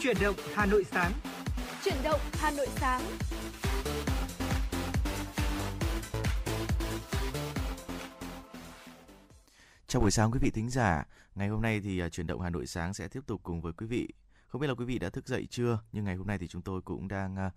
Chuyển động Hà Nội sáng. Chuyển động Hà Nội sáng. Chào buổi sáng quý vị thính giả. Ngày hôm nay thì uh, chuyển động Hà Nội sáng sẽ tiếp tục cùng với quý vị. Không biết là quý vị đã thức dậy chưa, nhưng ngày hôm nay thì chúng tôi cũng đang uh,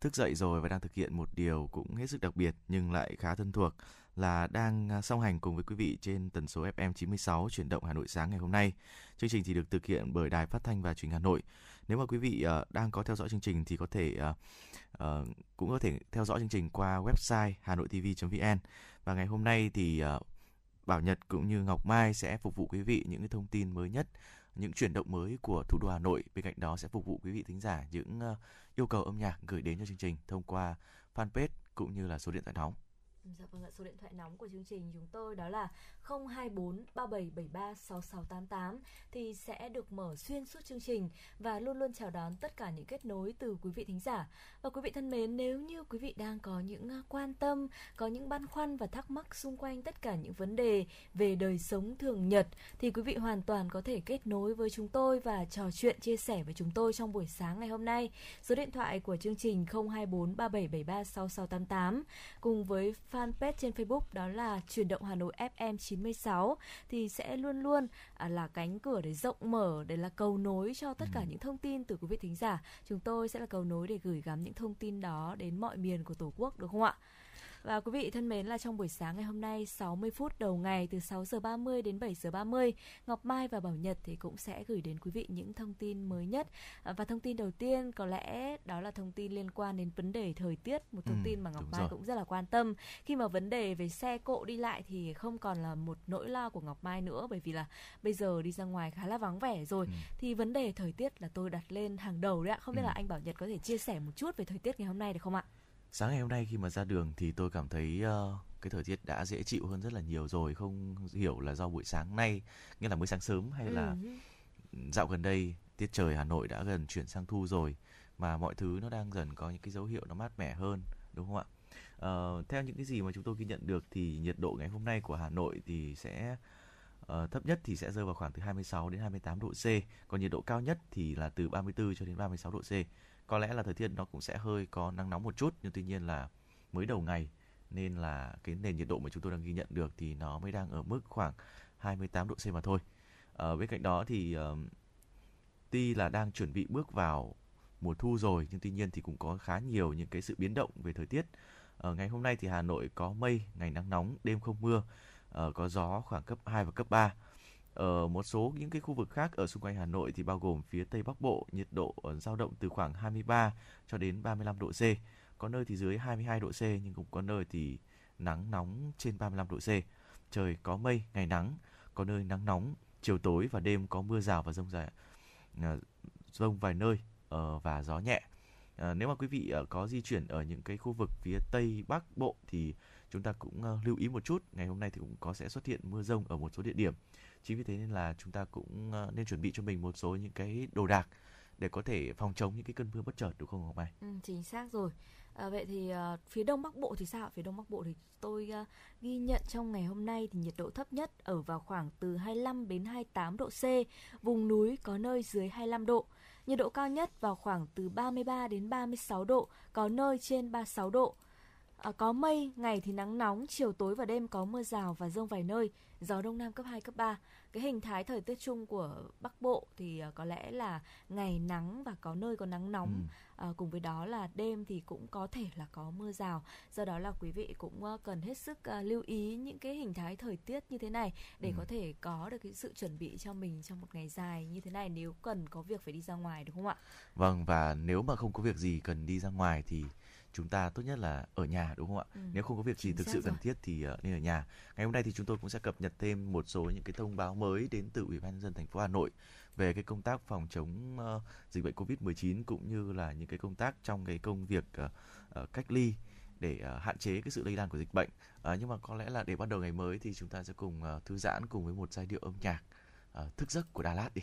thức dậy rồi và đang thực hiện một điều cũng hết sức đặc biệt nhưng lại khá thân thuộc là đang à, song hành cùng với quý vị trên tần số FM 96 chuyển động Hà Nội sáng ngày hôm nay. Chương trình thì được thực hiện bởi Đài Phát thanh và Truyền hình Hà Nội. Nếu mà quý vị uh, đang có theo dõi chương trình thì có thể uh, uh, cũng có thể theo dõi chương trình qua website hanoitv.vn. Và ngày hôm nay thì uh, Bảo Nhật cũng như Ngọc Mai sẽ phục vụ quý vị những cái thông tin mới nhất những chuyển động mới của thủ đô Hà Nội. Bên cạnh đó sẽ phục vụ quý vị thính giả những ờ, yêu cầu âm nhạc gửi đến cho chương trình thông qua fanpage cũng như là số điện thoại nóng. Dạ vâng ạ, số điện thoại nóng của chương trình chúng tôi đó là 024 3773 6688 thì sẽ được mở xuyên suốt chương trình và luôn luôn chào đón tất cả những kết nối từ quý vị thính giả. Và quý vị thân mến, nếu như quý vị đang có những à, quan tâm, có những băn khoăn và thắc mắc xung quanh tất cả những vấn đề về đời sống thường nhật thì quý vị hoàn toàn có thể kết nối với chúng tôi và trò chuyện chia sẻ với chúng tôi trong buổi sáng ngày hôm nay. Số điện thoại của chương trình 024 3773 6688 cùng với fanpage trên Facebook đó là Truyền động Hà Nội FM 96 thì sẽ luôn luôn à, là cánh cửa để rộng mở để là cầu nối cho tất cả ừ. những thông tin từ quý vị thính giả. Chúng tôi sẽ là cầu nối để gửi gắm những thông tin đó đến mọi miền của Tổ quốc được không ạ? Và quý vị thân mến là trong buổi sáng ngày hôm nay 60 phút đầu ngày từ 6 giờ 30 đến 7 giờ 30, Ngọc Mai và Bảo Nhật thì cũng sẽ gửi đến quý vị những thông tin mới nhất. À, và thông tin đầu tiên có lẽ đó là thông tin liên quan đến vấn đề thời tiết, một thông ừ, tin mà Ngọc Mai rồi. cũng rất là quan tâm. Khi mà vấn đề về xe cộ đi lại thì không còn là một nỗi lo của Ngọc Mai nữa bởi vì là bây giờ đi ra ngoài khá là vắng vẻ rồi. Ừ. Thì vấn đề thời tiết là tôi đặt lên hàng đầu đấy ạ. Không biết ừ. là anh Bảo Nhật có thể chia sẻ một chút về thời tiết ngày hôm nay được không ạ? Sáng ngày hôm nay khi mà ra đường thì tôi cảm thấy uh, cái thời tiết đã dễ chịu hơn rất là nhiều rồi không hiểu là do buổi sáng nay nghĩa là mới sáng sớm hay là ừ. dạo gần đây tiết trời Hà Nội đã gần chuyển sang thu rồi mà mọi thứ nó đang dần có những cái dấu hiệu nó mát mẻ hơn đúng không ạ? Uh, theo những cái gì mà chúng tôi ghi nhận được thì nhiệt độ ngày hôm nay của Hà Nội thì sẽ uh, thấp nhất thì sẽ rơi vào khoảng từ 26 đến 28 độ C, còn nhiệt độ cao nhất thì là từ 34 cho đến 36 độ C có lẽ là thời tiết nó cũng sẽ hơi có nắng nóng một chút nhưng tuy nhiên là mới đầu ngày nên là cái nền nhiệt độ mà chúng tôi đang ghi nhận được thì nó mới đang ở mức khoảng 28 độ C mà thôi. Ở bên cạnh đó thì uh, tuy là đang chuẩn bị bước vào mùa thu rồi nhưng tuy nhiên thì cũng có khá nhiều những cái sự biến động về thời tiết. Ở ngày hôm nay thì Hà Nội có mây, ngày nắng nóng, đêm không mưa, uh, có gió khoảng cấp 2 và cấp 3. Ở một số những cái khu vực khác ở xung quanh Hà Nội thì bao gồm phía Tây Bắc Bộ, nhiệt độ ờ, dao động từ khoảng 23 cho đến 35 độ C. Có nơi thì dưới 22 độ C nhưng cũng có nơi thì nắng nóng trên 35 độ C. Trời có mây, ngày nắng, có nơi nắng nóng, chiều tối và đêm có mưa rào và rông rải ờ, rông vài nơi ờ, và gió nhẹ. Nếu mà quý vị có di chuyển ở những cái khu vực phía Tây Bắc Bộ thì chúng ta cũng lưu ý một chút. Ngày hôm nay thì cũng có sẽ xuất hiện mưa rông ở một số địa điểm chính vì thế nên là chúng ta cũng ờ, nên chuẩn bị cho mình một số những cái đồ đạc để có thể phòng chống những cái cơn mưa bất chợt đúng không Ngọc Mai? Ừ, chính xác rồi. À, vậy thì uh, phía đông bắc bộ thì sao? Phía đông bắc bộ thì tôi uh, ghi nhận trong ngày hôm nay thì nhiệt độ thấp nhất ở vào khoảng từ 25 đến 28 độ C, vùng núi có nơi dưới 25 độ. Nhiệt độ cao nhất vào khoảng từ 33 đến 36 độ, có nơi trên 36 độ. À, có mây, ngày thì nắng nóng, chiều tối và đêm có mưa rào và rông vài nơi, gió đông nam cấp 2, cấp 3. Cái hình thái thời tiết chung của Bắc Bộ thì uh, có lẽ là ngày nắng và có nơi có nắng nóng. Ừ. Uh, cùng với đó là đêm thì cũng có thể là có mưa rào. Do đó là quý vị cũng uh, cần hết sức uh, lưu ý những cái hình thái thời tiết như thế này để ừ. có thể có được cái sự chuẩn bị cho mình trong một ngày dài như thế này nếu cần có việc phải đi ra ngoài đúng không ạ? Vâng và nếu mà không có việc gì cần đi ra ngoài thì chúng ta tốt nhất là ở nhà đúng không ạ? Ừ. Nếu không có việc gì thực sự cần thiết thì uh, nên ở nhà. Ngày hôm nay thì chúng tôi cũng sẽ cập nhật thêm một số những cái thông báo mới đến từ Ủy ban nhân dân thành phố Hà Nội về cái công tác phòng chống uh, dịch bệnh Covid-19 cũng như là những cái công tác trong cái công việc uh, uh, cách ly để uh, hạn chế cái sự lây lan của dịch bệnh. Uh, nhưng mà có lẽ là để bắt đầu ngày mới thì chúng ta sẽ cùng uh, thư giãn cùng với một giai điệu âm nhạc uh, thức giấc của Đà Lạt đi.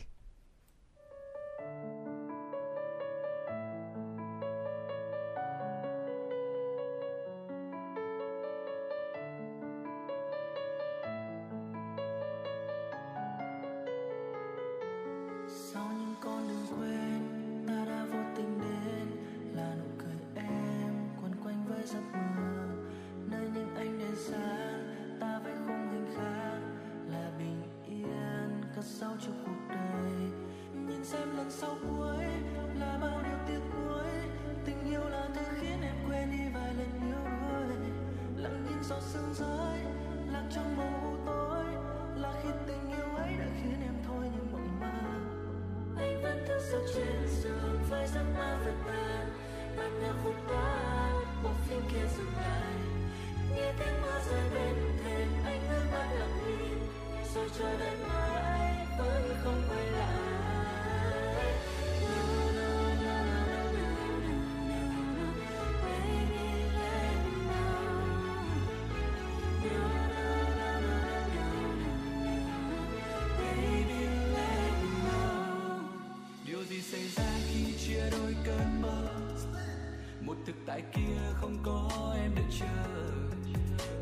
Thực tại kia không có em đợi chờ.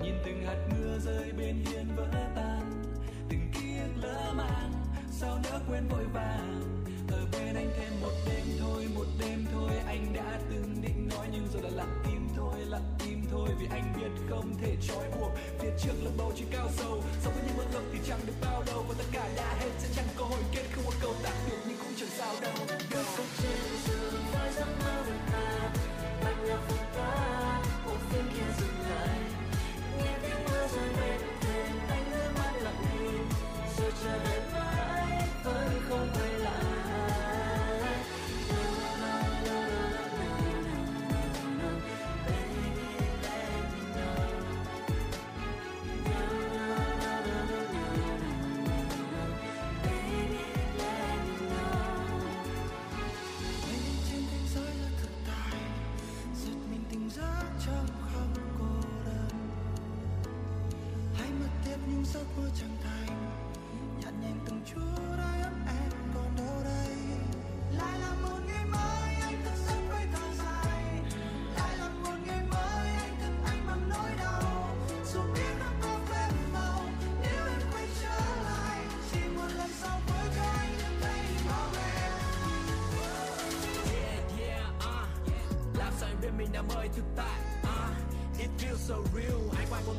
Nhìn từng hạt mưa rơi bên hiên vỡ tan, từng ký ức lỡ màng sao nỡ quên vội vàng.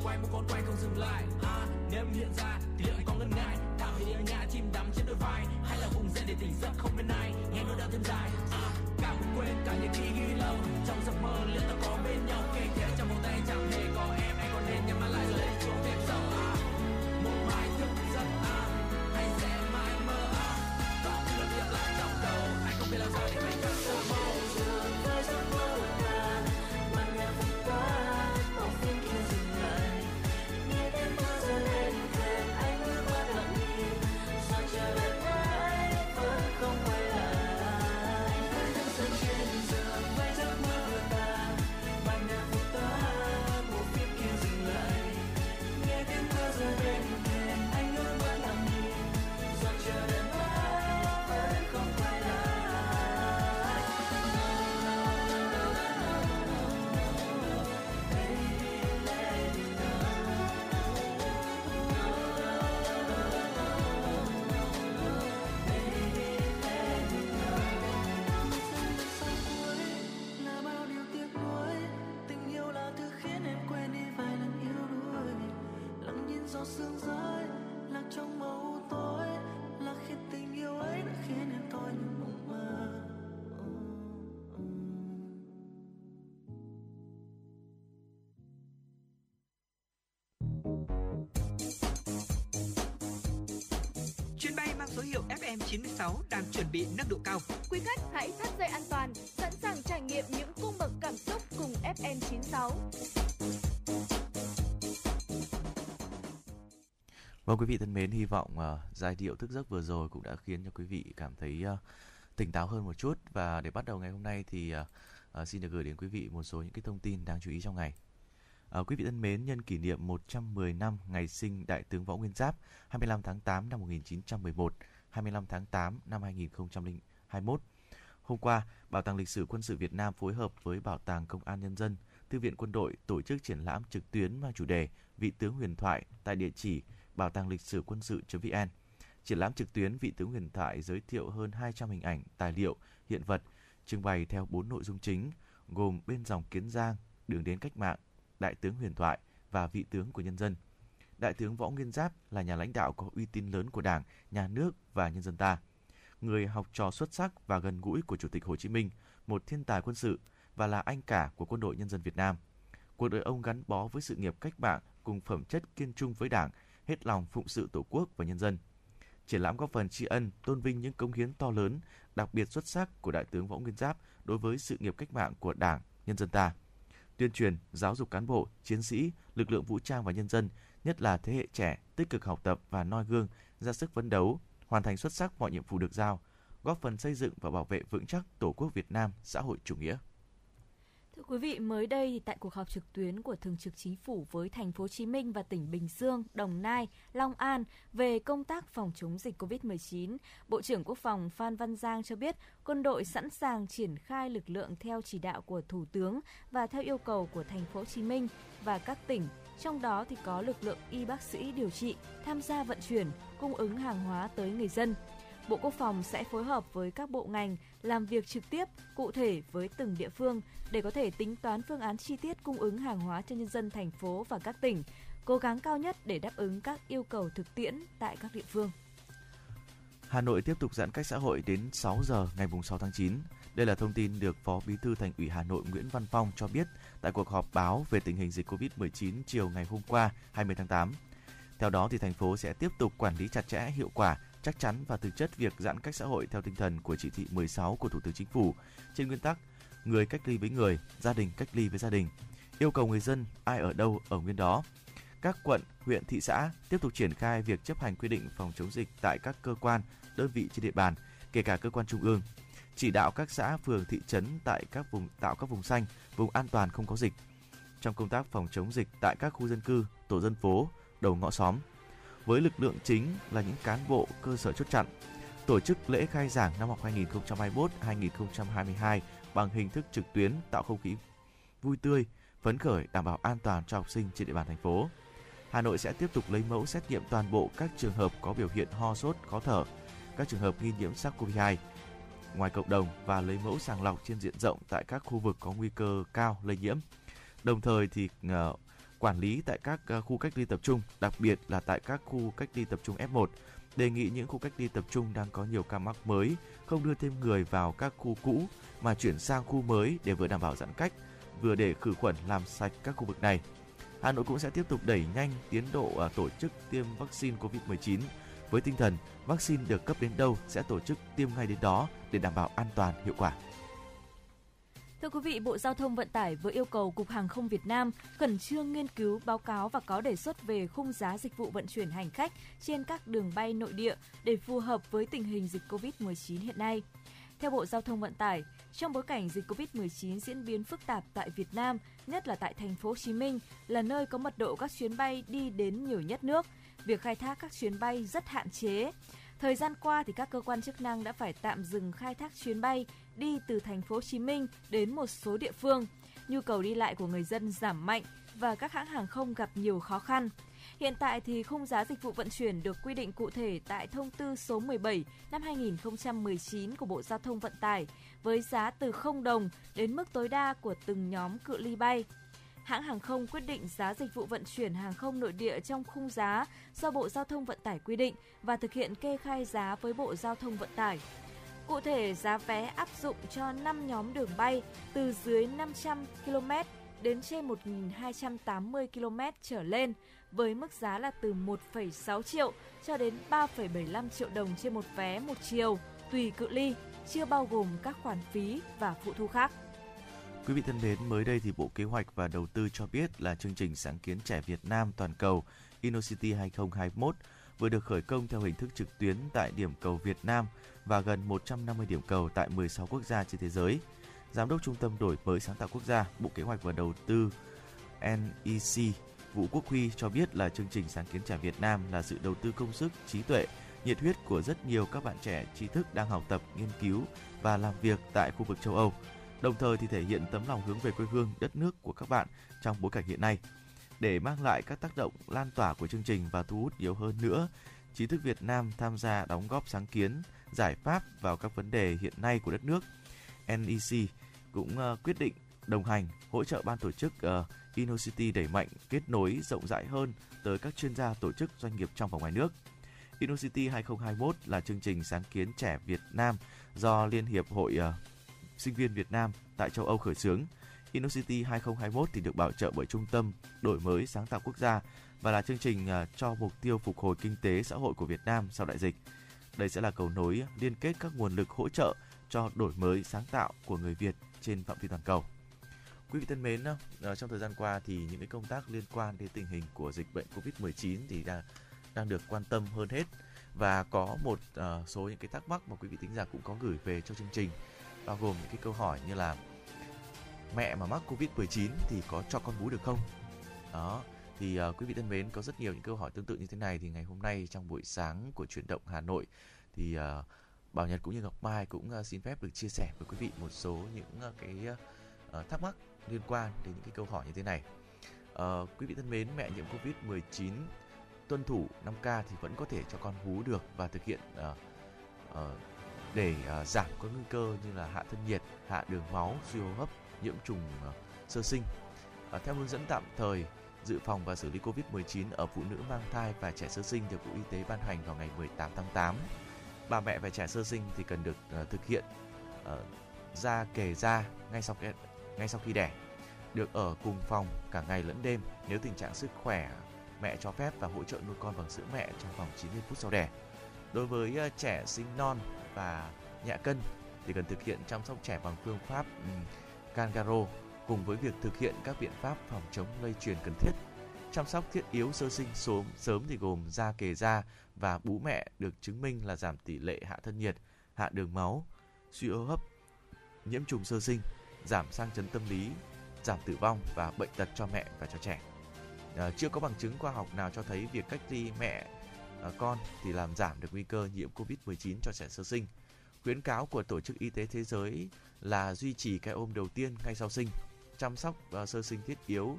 Quay một con quay không dừng lại. À Nếu em hiện ra FM96 đang chuẩn bị nâng độ cao. Quý khách hãy thắt dây an toàn, sẵn sàng trải nghiệm những cung bậc cảm xúc cùng FM96. Vâng quý vị thân mến, hy vọng uh, giai điệu thức giấc vừa rồi cũng đã khiến cho quý vị cảm thấy uh, tỉnh táo hơn một chút và để bắt đầu ngày hôm nay thì uh, uh, xin được gửi đến quý vị một số những cái thông tin đáng chú ý trong ngày. Uh, quý vị thân mến, nhân kỷ niệm 110 năm ngày sinh Đại tướng Võ Nguyên Giáp 25 tháng 8 năm 1911, 25 tháng 8 năm 2021. Hôm qua, Bảo tàng Lịch sử Quân sự Việt Nam phối hợp với Bảo tàng Công an Nhân dân, Thư viện Quân đội tổ chức triển lãm trực tuyến mang chủ đề Vị tướng huyền thoại tại địa chỉ bảo tàng lịch sử quân sự.vn. Triển lãm trực tuyến Vị tướng huyền thoại giới thiệu hơn 200 hình ảnh, tài liệu, hiện vật, trưng bày theo 4 nội dung chính, gồm bên dòng Kiến Giang, đường đến cách mạng, đại tướng huyền thoại và vị tướng của nhân dân. Đại tướng Võ Nguyên Giáp là nhà lãnh đạo có uy tín lớn của Đảng, nhà nước và nhân dân ta. Người học trò xuất sắc và gần gũi của Chủ tịch Hồ Chí Minh, một thiên tài quân sự và là anh cả của quân đội nhân dân Việt Nam. Cuộc đời ông gắn bó với sự nghiệp cách mạng cùng phẩm chất kiên trung với Đảng, hết lòng phụng sự Tổ quốc và nhân dân. Triển lãm góp phần tri ân, tôn vinh những công hiến to lớn, đặc biệt xuất sắc của Đại tướng Võ Nguyên Giáp đối với sự nghiệp cách mạng của Đảng, nhân dân ta. Tuyên truyền, giáo dục cán bộ, chiến sĩ, lực lượng vũ trang và nhân dân, nhất là thế hệ trẻ tích cực học tập và noi gương, ra sức phấn đấu, hoàn thành xuất sắc mọi nhiệm vụ được giao, góp phần xây dựng và bảo vệ vững chắc Tổ quốc Việt Nam xã hội chủ nghĩa. Thưa quý vị, mới đây thì tại cuộc họp trực tuyến của Thường trực Chính phủ với thành phố Hồ Chí Minh và tỉnh Bình Dương, Đồng Nai, Long An về công tác phòng chống dịch COVID-19, Bộ trưởng Quốc phòng Phan Văn Giang cho biết quân đội sẵn sàng triển khai lực lượng theo chỉ đạo của Thủ tướng và theo yêu cầu của thành phố Hồ Chí Minh và các tỉnh trong đó thì có lực lượng y bác sĩ điều trị, tham gia vận chuyển, cung ứng hàng hóa tới người dân. Bộ Quốc phòng sẽ phối hợp với các bộ ngành làm việc trực tiếp, cụ thể với từng địa phương để có thể tính toán phương án chi tiết cung ứng hàng hóa cho nhân dân thành phố và các tỉnh, cố gắng cao nhất để đáp ứng các yêu cầu thực tiễn tại các địa phương. Hà Nội tiếp tục giãn cách xã hội đến 6 giờ ngày 6 tháng 9. Đây là thông tin được Phó Bí thư Thành ủy Hà Nội Nguyễn Văn Phong cho biết tại cuộc họp báo về tình hình dịch COVID-19 chiều ngày hôm qua 20 tháng 8. Theo đó thì thành phố sẽ tiếp tục quản lý chặt chẽ, hiệu quả, chắc chắn và thực chất việc giãn cách xã hội theo tinh thần của chỉ thị 16 của Thủ tướng Chính phủ trên nguyên tắc người cách ly với người, gia đình cách ly với gia đình. Yêu cầu người dân ai ở đâu ở nguyên đó. Các quận, huyện, thị xã tiếp tục triển khai việc chấp hành quy định phòng chống dịch tại các cơ quan, đơn vị trên địa bàn, kể cả cơ quan trung ương. Chỉ đạo các xã, phường, thị trấn tại các vùng tạo các vùng xanh, vùng an toàn không có dịch. Trong công tác phòng chống dịch tại các khu dân cư, tổ dân phố, đầu ngõ xóm, với lực lượng chính là những cán bộ cơ sở chốt chặn. Tổ chức lễ khai giảng năm học 2021-2022 bằng hình thức trực tuyến tạo không khí vui tươi, phấn khởi đảm bảo an toàn cho học sinh trên địa bàn thành phố. Hà Nội sẽ tiếp tục lấy mẫu xét nghiệm toàn bộ các trường hợp có biểu hiện ho sốt, khó thở, các trường hợp nghi nhiễm SARS-CoV-2 ngoài cộng đồng và lấy mẫu sàng lọc trên diện rộng tại các khu vực có nguy cơ cao lây nhiễm. Đồng thời thì uh, quản lý tại các uh, khu cách ly tập trung, đặc biệt là tại các khu cách ly tập trung F1. Đề nghị những khu cách ly tập trung đang có nhiều ca mắc mới không đưa thêm người vào các khu cũ mà chuyển sang khu mới để vừa đảm bảo giãn cách, vừa để khử khuẩn làm sạch các khu vực này. Hà Nội cũng sẽ tiếp tục đẩy nhanh tiến độ uh, tổ chức tiêm vaccine COVID-19 với tinh thần vaccine được cấp đến đâu sẽ tổ chức tiêm ngay đến đó để đảm bảo an toàn hiệu quả. Thưa quý vị, Bộ Giao thông Vận tải vừa yêu cầu Cục Hàng không Việt Nam khẩn trương nghiên cứu báo cáo và có đề xuất về khung giá dịch vụ vận chuyển hành khách trên các đường bay nội địa để phù hợp với tình hình dịch COVID-19 hiện nay. Theo Bộ Giao thông Vận tải, trong bối cảnh dịch COVID-19 diễn biến phức tạp tại Việt Nam, nhất là tại thành phố Hồ Chí Minh là nơi có mật độ các chuyến bay đi đến nhiều nhất nước, việc khai thác các chuyến bay rất hạn chế. Thời gian qua thì các cơ quan chức năng đã phải tạm dừng khai thác chuyến bay đi từ thành phố Hồ Chí Minh đến một số địa phương. Nhu cầu đi lại của người dân giảm mạnh và các hãng hàng không gặp nhiều khó khăn. Hiện tại thì khung giá dịch vụ vận chuyển được quy định cụ thể tại thông tư số 17 năm 2019 của Bộ Giao thông Vận tải với giá từ 0 đồng đến mức tối đa của từng nhóm cự ly bay. Hãng hàng không quyết định giá dịch vụ vận chuyển hàng không nội địa trong khung giá do Bộ Giao thông Vận tải quy định và thực hiện kê khai giá với Bộ Giao thông Vận tải. Cụ thể, giá vé áp dụng cho 5 nhóm đường bay từ dưới 500 km đến trên 1.280 km trở lên với mức giá là từ 1,6 triệu cho đến 3,75 triệu đồng trên một vé một chiều tùy cự ly, chưa bao gồm các khoản phí và phụ thu khác. Quý vị thân mến, mới đây thì Bộ Kế hoạch và Đầu tư cho biết là chương trình sáng kiến trẻ Việt Nam toàn cầu InnoCity 2021 vừa được khởi công theo hình thức trực tuyến tại điểm cầu Việt Nam và gần 150 điểm cầu tại 16 quốc gia trên thế giới. Giám đốc Trung tâm Đổi mới sáng tạo quốc gia, Bộ Kế hoạch và Đầu tư NEC Vũ Quốc Huy cho biết là chương trình sáng kiến trẻ Việt Nam là sự đầu tư công sức, trí tuệ, nhiệt huyết của rất nhiều các bạn trẻ trí thức đang học tập, nghiên cứu và làm việc tại khu vực châu Âu. Đồng thời thì thể hiện tấm lòng hướng về quê hương, đất nước của các bạn trong bối cảnh hiện nay. Để mang lại các tác động lan tỏa của chương trình và thu hút nhiều hơn nữa, trí thức Việt Nam tham gia đóng góp sáng kiến, giải pháp vào các vấn đề hiện nay của đất nước. NEC cũng uh, quyết định đồng hành hỗ trợ ban tổ chức uh, InnoCity đẩy mạnh kết nối rộng rãi hơn tới các chuyên gia tổ chức doanh nghiệp trong và ngoài nước. InnoCity 2021 là chương trình sáng kiến trẻ Việt Nam do Liên hiệp Hội uh, Sinh viên Việt Nam tại châu Âu khởi xướng. InnoCity 2021 thì được bảo trợ bởi Trung tâm Đổi mới sáng tạo quốc gia và là chương trình à, cho mục tiêu phục hồi kinh tế xã hội của Việt Nam sau đại dịch. Đây sẽ là cầu nối liên kết các nguồn lực hỗ trợ cho đổi mới sáng tạo của người Việt trên phạm vi toàn cầu. Quý vị thân mến, à, trong thời gian qua thì những cái công tác liên quan đến tình hình của dịch bệnh Covid-19 thì đang đang được quan tâm hơn hết và có một à, số những cái thắc mắc mà quý vị tính giả cũng có gửi về cho chương trình bao gồm những cái câu hỏi như là mẹ mà mắc Covid-19 thì có cho con bú được không? Đó, thì uh, quý vị thân mến có rất nhiều những câu hỏi tương tự như thế này thì ngày hôm nay trong buổi sáng của chuyển động Hà Nội thì uh, Bảo Nhật cũng như Ngọc Mai cũng uh, xin phép được chia sẻ với quý vị một số những uh, cái uh, thắc mắc liên quan đến những cái câu hỏi như thế này. Uh, quý vị thân mến, mẹ nhiễm Covid-19 tuân thủ 5K thì vẫn có thể cho con bú được và thực hiện uh, uh, để uh, giảm các nguy cơ như là hạ thân nhiệt, hạ đường máu, suy hô hấp, nhiễm trùng uh, sơ sinh. Uh, theo hướng dẫn tạm thời dự phòng và xử lý Covid-19 ở phụ nữ mang thai và trẻ sơ sinh được Bộ Y tế ban hành vào ngày 18 tháng 8. Bà mẹ và trẻ sơ sinh thì cần được uh, thực hiện uh, ra kề ra ngay sau khi, ngay sau khi đẻ, được ở cùng phòng cả ngày lẫn đêm nếu tình trạng sức khỏe mẹ cho phép và hỗ trợ nuôi con bằng sữa mẹ trong vòng 90 phút sau đẻ. Đối với uh, trẻ sinh non và nhẹ cân thì cần thực hiện chăm sóc trẻ bằng phương pháp um, Kangaroo cùng với việc thực hiện các biện pháp phòng chống lây truyền cần thiết. Chăm sóc thiết yếu sơ sinh sớm sớm thì gồm da kề da và bú mẹ được chứng minh là giảm tỷ lệ hạ thân nhiệt, hạ đường máu, suy hô hấp, nhiễm trùng sơ sinh, giảm sang chấn tâm lý, giảm tử vong và bệnh tật cho mẹ và cho trẻ. À, chưa có bằng chứng khoa học nào cho thấy việc cách ly mẹ con thì làm giảm được nguy cơ nhiễm Covid-19 cho trẻ sơ sinh. Khuyến cáo của Tổ chức Y tế Thế giới là duy trì cái ôm đầu tiên ngay sau sinh, chăm sóc uh, sơ sinh thiết yếu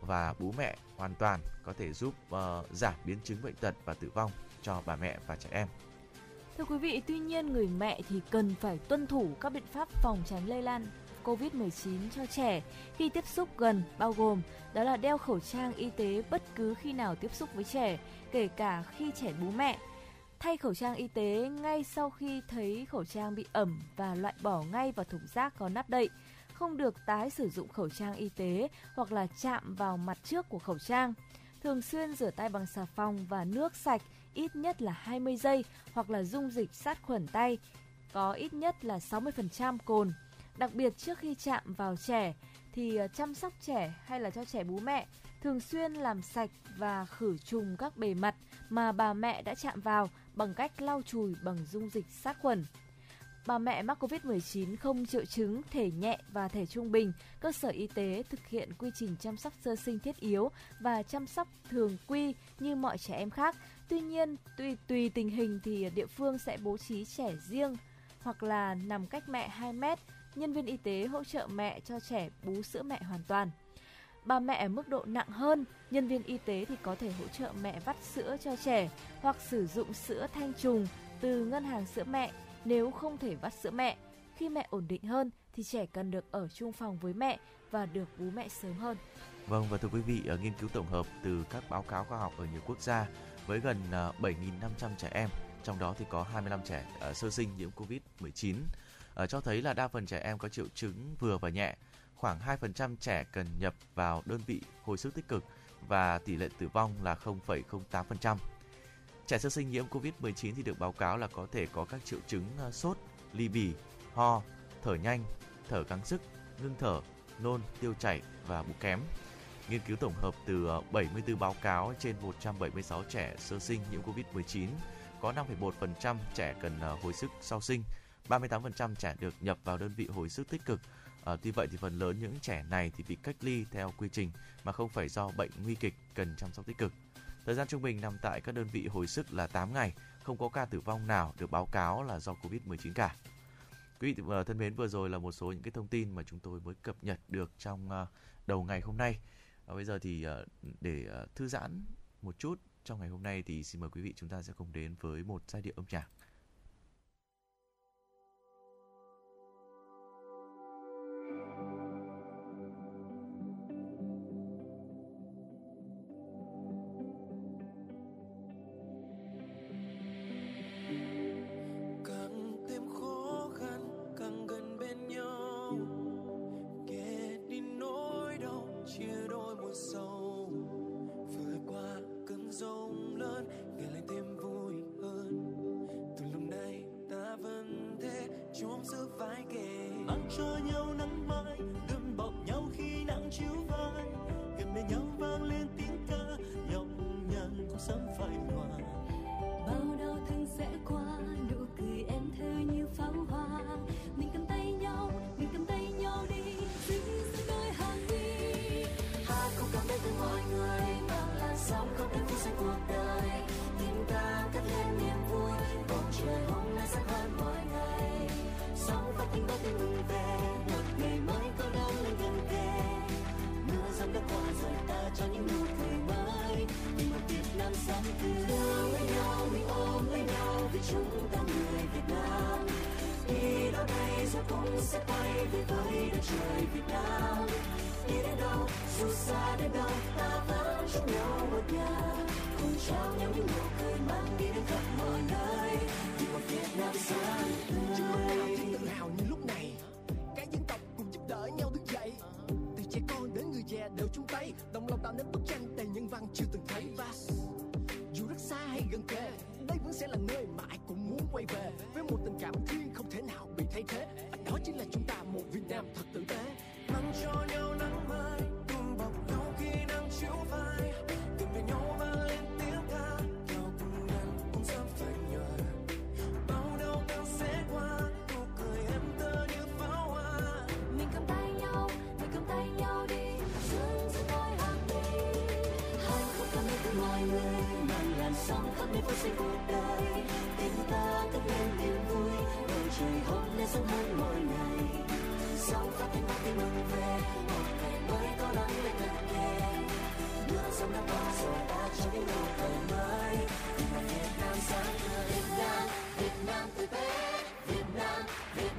và bú mẹ hoàn toàn có thể giúp uh, giảm biến chứng bệnh tật và tử vong cho bà mẹ và trẻ em. Thưa quý vị, tuy nhiên người mẹ thì cần phải tuân thủ các biện pháp phòng tránh lây lan COVID-19 cho trẻ khi tiếp xúc gần bao gồm đó là đeo khẩu trang y tế bất cứ khi nào tiếp xúc với trẻ, kể cả khi trẻ bú mẹ. Thay khẩu trang y tế ngay sau khi thấy khẩu trang bị ẩm và loại bỏ ngay vào thùng rác có nắp đậy. Không được tái sử dụng khẩu trang y tế hoặc là chạm vào mặt trước của khẩu trang. Thường xuyên rửa tay bằng xà phòng và nước sạch ít nhất là 20 giây hoặc là dung dịch sát khuẩn tay có ít nhất là 60% cồn. Đặc biệt trước khi chạm vào trẻ thì ờ, chăm sóc trẻ hay là cho trẻ bú mẹ thường xuyên làm sạch và khử trùng các bề mặt mà bà mẹ đã chạm vào bằng cách lau chùi bằng dung dịch sát khuẩn. Bà mẹ mắc COVID-19 không triệu chứng, thể nhẹ và thể trung bình, cơ sở y tế thực hiện quy trình chăm sóc sơ sinh thiết yếu và chăm sóc thường quy như mọi trẻ em khác. Tuy nhiên, tùy tùy tình hình thì địa phương sẽ bố trí trẻ riêng hoặc là nằm cách mẹ 2 mét, nhân viên y tế hỗ trợ mẹ cho trẻ bú sữa mẹ hoàn toàn. Bà mẹ ở mức độ nặng hơn, nhân viên y tế thì có thể hỗ trợ mẹ vắt sữa cho trẻ hoặc sử dụng sữa thanh trùng từ ngân hàng sữa mẹ nếu không thể vắt sữa mẹ. Khi mẹ ổn định hơn thì trẻ cần được ở chung phòng với mẹ và được bú mẹ sớm hơn. Vâng và thưa quý vị, ở nghiên cứu tổng hợp từ các báo cáo khoa học ở nhiều quốc gia với gần ờ, 7.500 trẻ em, trong đó thì có 25 trẻ ờ, sơ sinh nhiễm Covid-19, uh, cho thấy là đa phần trẻ em có triệu chứng vừa và nhẹ. Khoảng 2% trẻ cần nhập vào đơn vị hồi sức tích cực và tỷ lệ tử vong là 0,08%. Trẻ sơ sinh nhiễm COVID-19 thì được báo cáo là có thể có các triệu chứng ờ, sốt, ly bì, ho, thở nhanh, thở gắng sức, ngưng thở, nôn, tiêu chảy và bụng kém. Nghiên cứu tổng hợp từ ờ, 74 báo cáo trên 176 trẻ sơ sinh nhiễm COVID-19, có 5,1% trẻ cần hồi sức sau sinh, 38% trẻ được nhập vào đơn vị hồi sức tích cực. À, tuy vậy thì phần lớn những trẻ này thì bị cách ly theo quy trình mà không phải do bệnh nguy kịch cần chăm sóc tích cực. Thời gian trung bình nằm tại các đơn vị hồi sức là 8 ngày, không có ca tử vong nào được báo cáo là do Covid-19 cả. Quý vị ờ, thân mến, vừa rồi là một số những cái thông tin mà chúng tôi mới cập nhật được trong ờ, đầu ngày hôm nay. À, bây giờ thì để thư giãn một chút trong ngày hôm nay thì xin mời quý vị chúng ta sẽ cùng đến với một giai điệu âm nhạc. Từ với nhau mình ôm lấy nhau vì chúng ta người Việt Nam đi đâu đây rồi cũng sẽ bay về với đất trời Việt Nam đi đến đâu dù xa đến đâu ta vẫn chung nhau một nhà cùng trao nhau những nụ cười mang đi đến khắp mọi nơi vì một Việt Nam sáng Chưa lúc nào tươi thấy tự hào như lúc này Cả dân tộc cùng giúp đỡ nhau thức dậy Từ trẻ con đến người già đều chung tay Đồng lòng tạo nên bức tranh đầy nhân văn chưa từng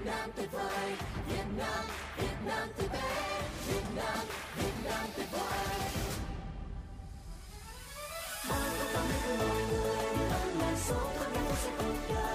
Nam tuyệt vời. Việt Nam Việt Nam tuyệt vời. Việt Nam Việt Nam tuyệt vời Ai cũng có biết mọi người mang lại số thân yêu sẽ cùng cuộc đời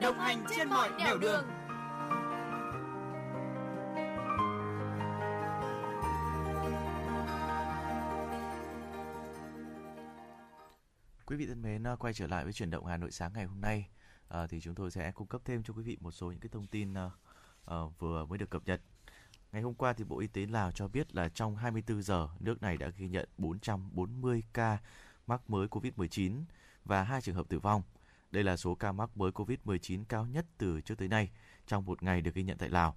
đồng hành trên mọi nẻo đường. Quý vị thân mến, à, quay trở lại với chuyển động Hà Nội sáng ngày hôm nay à, thì chúng tôi sẽ cung cấp thêm cho quý vị một số những cái thông tin à, à, vừa mới được cập nhật. Ngày hôm qua thì Bộ Y tế Lào cho biết là trong 24 giờ nước này đã ghi nhận 440 ca mắc mới COVID-19 và hai trường hợp tử vong. Đây là số ca mắc mới COVID-19 cao nhất từ trước tới nay trong một ngày được ghi nhận tại Lào.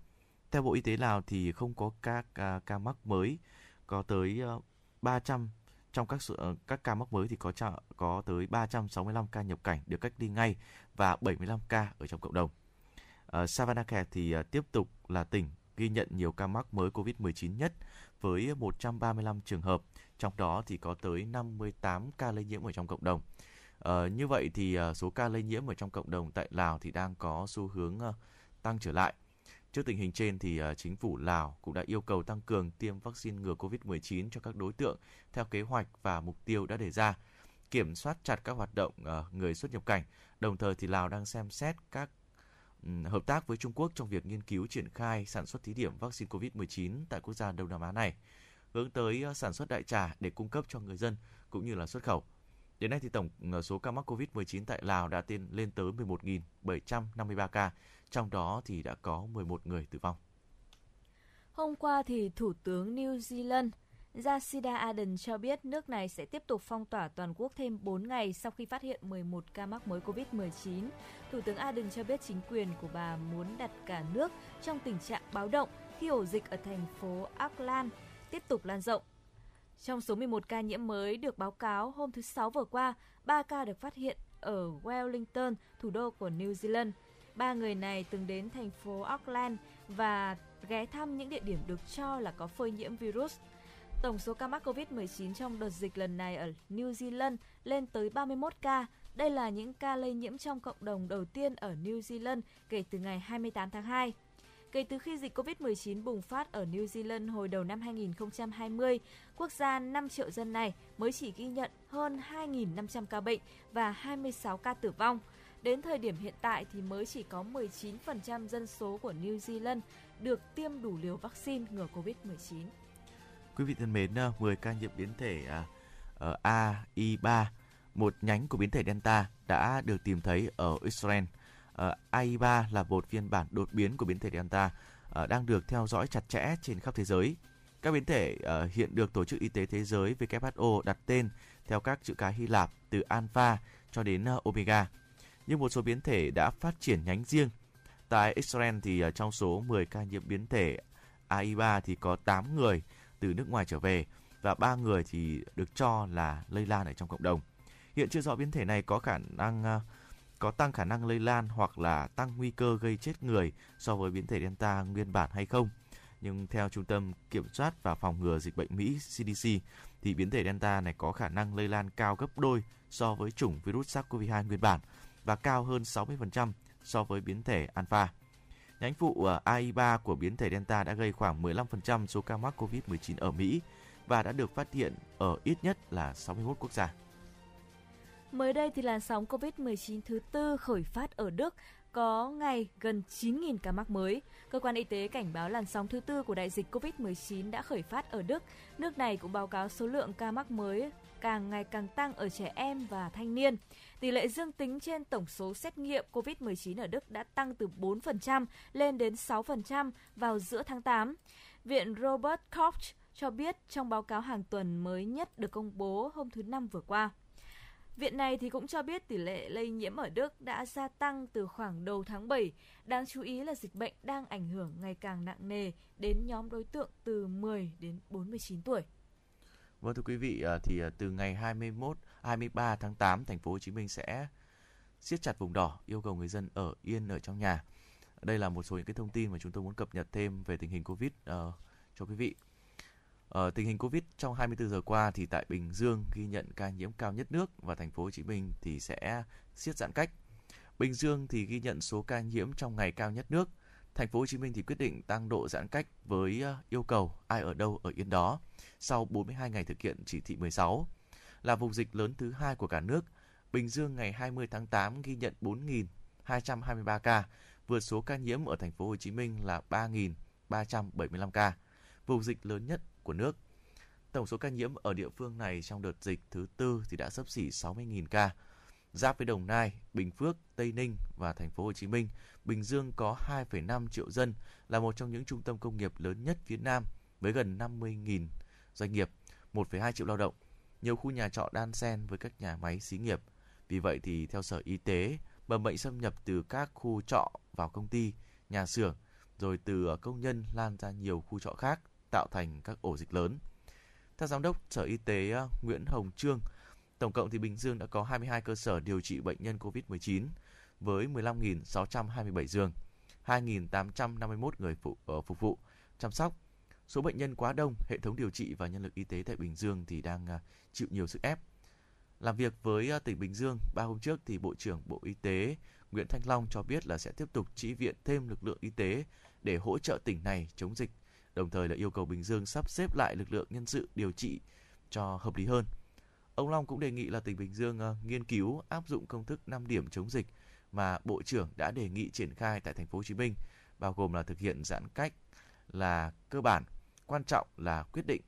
Theo Bộ Y tế Lào thì không có các ca, à, ca mắc mới, có tới ờ, 300 trong các sự, ờ, các ca mắc mới thì có có tới 365 ca nhập cảnh được cách ly ngay và 75 ca ở trong cộng đồng. Ờ, uh, Savanakhet thì uh, tiếp tục là tỉnh ghi nhận nhiều ca mắc mới COVID-19 nhất với 135 trường hợp, trong đó thì có tới 58 ca lây nhiễm ở trong cộng đồng. À, như vậy thì à, số ca lây nhiễm ở trong cộng đồng tại Lào thì đang có xu hướng à, tăng trở lại. Trước tình hình trên thì à, chính phủ Lào cũng đã yêu cầu tăng cường tiêm vaccine ngừa COVID-19 cho các đối tượng theo kế hoạch và mục tiêu đã đề ra, kiểm soát chặt các hoạt động à, người xuất nhập cảnh. Đồng thời thì Lào đang xem xét các um, hợp tác với Trung Quốc trong việc nghiên cứu triển khai sản xuất thí điểm vaccine COVID-19 tại quốc gia Đông Nam Á này, hướng tới uh, sản xuất đại trà để cung cấp cho người dân cũng như là xuất khẩu. Đến nay thì tổng ờ, số ca mắc COVID-19 tại Lào đã tiên lên tới 11.753 ca, trong đó thì đã có 11 người tử vong. Hôm qua thì Thủ tướng New Zealand Jacinda Ardern cho biết nước này sẽ tiếp tục phong tỏa toàn quốc thêm 4 ngày sau khi phát hiện 11 ca mắc mới COVID-19. Thủ tướng Ardern cho biết chính quyền của bà muốn đặt cả nước trong tình trạng báo động khi ổ dịch ở thành phố Auckland tiếp tục lan rộng. Trong số 11 ca nhiễm mới được báo cáo hôm thứ Sáu vừa qua, 3 ca được phát hiện ở Wellington, thủ đô của New Zealand. Ba người này từng đến thành phố Auckland và ghé thăm những địa điểm được cho là có phơi nhiễm virus. Tổng số ca mắc COVID-19 trong đợt dịch lần này ở New Zealand lên tới 31 ca. Đây là những ca lây nhiễm trong cộng đồng đầu tiên ở New Zealand kể từ ngày 28 tháng 2. Kể từ khi dịch COVID-19 bùng phát ở New Zealand hồi đầu năm 2020, quốc gia 5 triệu dân này mới chỉ ghi nhận hơn 2.500 ca bệnh và 26 ca tử vong. Đến thời điểm hiện tại thì mới chỉ có 19% dân số của New Zealand được tiêm đủ liều vaccine ngừa COVID-19. Quý vị thân mến, ờ, 10 ca nhiễm biến thể à, ờ, AI3, một nhánh của biến thể Delta đã được tìm thấy ở Israel. Ờ, AI3 là một phiên bản đột biến của biến thể Delta ờ, đang được theo dõi chặt chẽ trên khắp thế giới. Các biến thể ờ, hiện được Tổ chức Y tế Thế giới WHO đặt tên theo các chữ cái Hy Lạp từ Alpha cho đến Omega. Nhưng một số biến thể đã phát triển nhánh riêng. Tại Israel thì trong số 10 ca nhiễm biến thể AI3 thì có 8 người từ nước ngoài trở về và 3 người thì được cho là lây lan ở trong cộng đồng. Hiện chưa rõ biến thể này có khả năng uh, có tăng khả năng lây lan hoặc là tăng nguy cơ gây chết người so với biến thể Delta nguyên bản hay không. Nhưng theo Trung tâm Kiểm soát và Phòng ngừa Dịch bệnh Mỹ CDC thì biến thể Delta này có khả năng lây lan cao gấp đôi so với chủng virus SARS-CoV-2 nguyên bản và cao hơn 60% so với biến thể Alpha. Nhánh phụ ờ, AI3 của biến thể Delta đã gây khoảng 15% số ca mắc COVID-19 ở Mỹ và đã được phát hiện ở ít nhất là 61 quốc gia. Mới đây thì làn sóng COVID-19 thứ tư khởi phát ở Đức có ngày gần 9.000 ca mắc mới. Cơ quan y tế cảnh báo làn sóng thứ tư của đại dịch COVID-19 đã khởi phát ở Đức. Nước này cũng báo cáo số lượng ca mắc mới càng ngày càng tăng ở trẻ em và thanh niên. Tỷ lệ dương tính trên tổng số xét nghiệm COVID-19 ở Đức đã tăng từ 4% lên đến 6% vào giữa tháng 8. Viện Robert Koch cho biết trong báo cáo hàng tuần mới nhất được công bố hôm thứ Năm vừa qua. Viện này thì cũng cho biết tỷ lệ lây nhiễm ở Đức đã gia tăng từ khoảng đầu tháng 7. Đáng chú ý là dịch bệnh đang ảnh hưởng ngày càng nặng nề đến nhóm đối tượng từ 10 đến 49 tuổi. Vâng thưa quý vị, à, thì à, từ ngày 21, 23 tháng 8, thành phố Hồ Chí Minh sẽ siết chặt vùng đỏ, yêu cầu người dân ở yên ở trong nhà. Đây là một số những cái thông tin mà chúng tôi muốn cập nhật thêm về tình hình Covid uh, cho quý vị. Ờ, tình hình Covid trong 24 giờ qua thì tại Bình Dương ghi nhận ca nhiễm cao nhất nước và thành phố Hồ Chí Minh thì sẽ siết giãn cách. Bình Dương thì ghi nhận số ca nhiễm trong ngày cao nhất nước. Thành phố Hồ Chí Minh thì quyết định tăng độ giãn cách với ờ, yêu cầu ai ở đâu ở yên đó sau 42 ngày thực hiện chỉ thị 16. Là vùng dịch lớn thứ hai của cả nước, Bình Dương ngày 20 tháng 8 ghi nhận 4.223 ca, vượt số ca nhiễm ở thành phố Hồ Chí Minh là 3.375 ca, vùng dịch lớn nhất của nước. Tổng số ca nhiễm ở địa phương này trong đợt dịch thứ tư thì đã sấp xỉ 60.000 ca. Giáp với Đồng Nai, Bình Phước, Tây Ninh và thành phố Hồ Chí Minh, Bình Dương có 2,5 triệu dân, là một trong những trung tâm công nghiệp lớn nhất phía Nam với gần 50.000 doanh nghiệp, 1,2 triệu lao động, nhiều khu nhà trọ đan xen với các nhà máy xí nghiệp. Vì vậy thì theo Sở Y tế, mầm bệnh xâm nhập từ các khu trọ vào công ty, nhà xưởng, rồi từ công nhân lan ra nhiều khu trọ khác, tạo thành các ổ dịch lớn. Theo Giám đốc Sở Y tế à, Nguyễn Hồng Trương, tổng cộng thì Bình Dương đã có 22 cơ sở điều trị bệnh nhân COVID-19 với 15.627 giường, 2.851 người phụ, ờ, phục vụ, chăm sóc. Số bệnh nhân quá đông, hệ thống điều trị và nhân lực y tế tại Bình Dương thì đang à, chịu nhiều sức ép. Làm việc với à, tỉnh Bình Dương, ba hôm trước thì Bộ trưởng Bộ Y tế Nguyễn Thanh Long cho biết là sẽ tiếp tục chỉ viện thêm lực lượng y tế để hỗ trợ tỉnh này chống dịch, đồng thời là yêu cầu Bình Dương sắp xếp lại lực lượng nhân sự điều trị cho hợp lý hơn. Ông Long cũng đề nghị là tỉnh Bình Dương ờ, nghiên cứu áp dụng công thức 5 điểm chống dịch mà Bộ trưởng đã đề nghị triển khai tại thành phố Hồ Chí Minh, bao gồm là thực hiện giãn cách là cơ bản, quan trọng là quyết định.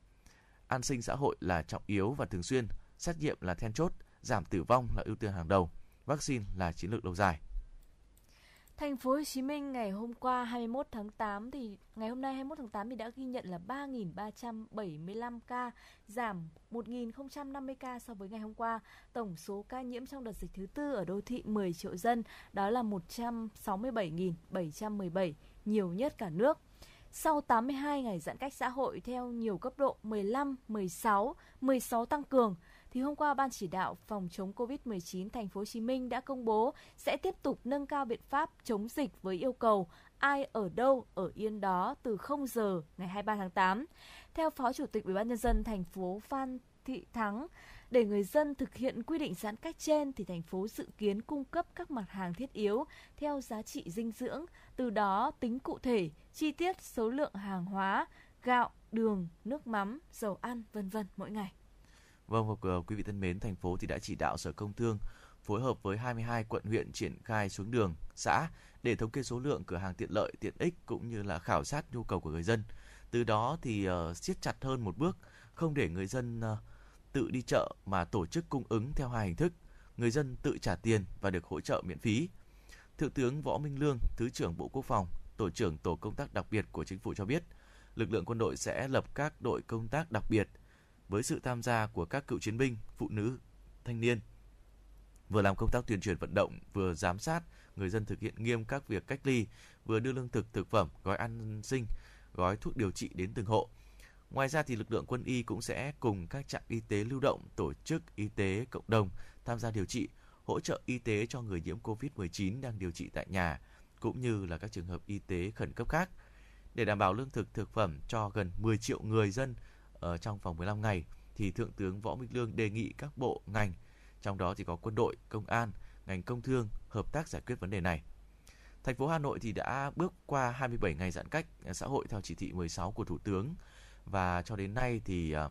An sinh xã hội là trọng yếu và thường xuyên, xét nghiệm là then chốt, giảm tử vong là ưu tiên hàng đầu, vaccine là chiến lược lâu dài. Thành phố Hồ Chí Minh ngày hôm qua 21 tháng 8 thì ngày hôm nay 21 tháng 8 thì đã ghi nhận là 3.375 ca, giảm 1.050 ca so với ngày hôm qua. Tổng số ca nhiễm trong đợt dịch thứ tư ở đô thị 10 triệu dân đó là 167.717, nhiều nhất cả nước. Sau 82 ngày giãn cách xã hội theo nhiều cấp độ 15, 16, 16 tăng cường, thì hôm qua Ban chỉ đạo phòng chống COVID-19 thành phố Hồ Chí Minh đã công bố sẽ tiếp tục nâng cao biện pháp chống dịch với yêu cầu ai ở đâu ở yên đó từ 0 giờ ngày 23 tháng 8. Theo Phó Chủ tịch Ủy ban nhân dân thành phố Phan Thị Thắng, Để người dân thực hiện quy định giãn cách trên thì thành phố dự kiến cung cấp các mặt hàng thiết yếu theo giá trị dinh dưỡng, từ đó tính cụ thể, chi tiết số lượng hàng hóa, gạo, đường, nước mắm, dầu ăn, vân vân mỗi ngày. Vâng, và ờ, quý vị thân mến, thành phố thì đã chỉ đạo Sở Công Thương phối hợp với 22 quận huyện triển khai xuống đường, xã để thống kê số lượng cửa hàng tiện lợi, tiện ích cũng như là khảo sát nhu cầu của người dân. Từ đó thì uh, siết chặt hơn một bước, không để người dân uh, tự đi chợ mà tổ chức cung ứng theo hai hình thức, người dân tự trả tiền và được hỗ trợ miễn phí. Thượng tướng Võ Minh Lương, Thứ trưởng Bộ Quốc phòng, Tổ trưởng Tổ công tác đặc biệt của chính phủ cho biết, lực lượng quân đội sẽ lập các đội công tác đặc biệt với sự tham gia của các cựu chiến binh, phụ nữ, thanh niên, vừa làm công tác tuyên truyền vận động, vừa giám sát người dân thực hiện nghiêm các việc cách ly, vừa đưa lương thực, thực phẩm, gói ăn sinh, gói thuốc điều trị đến từng hộ. Ngoài ra thì lực lượng quân y cũng sẽ cùng các trạm y tế lưu động tổ chức y tế cộng đồng tham gia điều trị, hỗ trợ y tế cho người nhiễm COVID-19 đang điều trị tại nhà, cũng như là các trường hợp y tế khẩn cấp khác. Để đảm bảo lương thực thực phẩm cho gần 10 triệu người dân ở trong vòng 15 ngày, thì Thượng tướng Võ Minh Lương đề nghị các bộ, ngành, trong đó thì có quân đội, công an, ngành công thương hợp tác giải quyết vấn đề này. Thành phố Hà Nội thì đã bước qua 27 ngày giãn cách à, xã hội theo chỉ thị 16 của Thủ tướng và cho đến nay thì à,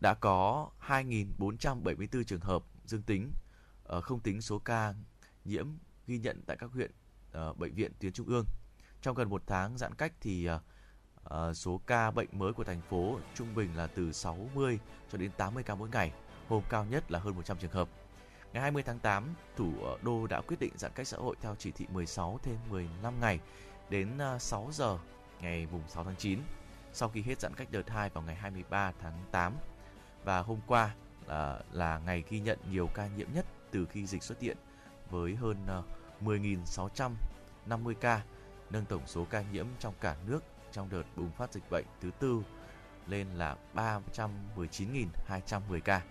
đã có 2.474 trường hợp dương tính, ờ, không tính số ca nhiễm ghi nhận tại các huyện, ờ, bệnh viện tuyến trung ương. Trong gần một tháng giãn cách thì uh, ờ, số ca bệnh mới của thành phố trung bình là từ 60 cho đến 80 ca mỗi ngày, hôm cao nhất là hơn 100 trường hợp. Ngày 20 tháng 8, thủ ờ, đô đã quyết định giãn cách xã hội theo chỉ thị 16 thêm 15 ngày đến ờ, 6 giờ ngày mùng 6 tháng 9 sau khi hết giãn cách đợt 2 vào ngày 23 tháng 8. Và hôm qua là, là ngày ghi nhận nhiều ca nhiễm nhất từ khi dịch xuất hiện với hơn 10.650 ca, nâng tổng số ca nhiễm trong cả nước trong đợt bùng phát dịch bệnh thứ tư lên là 319.210 ca.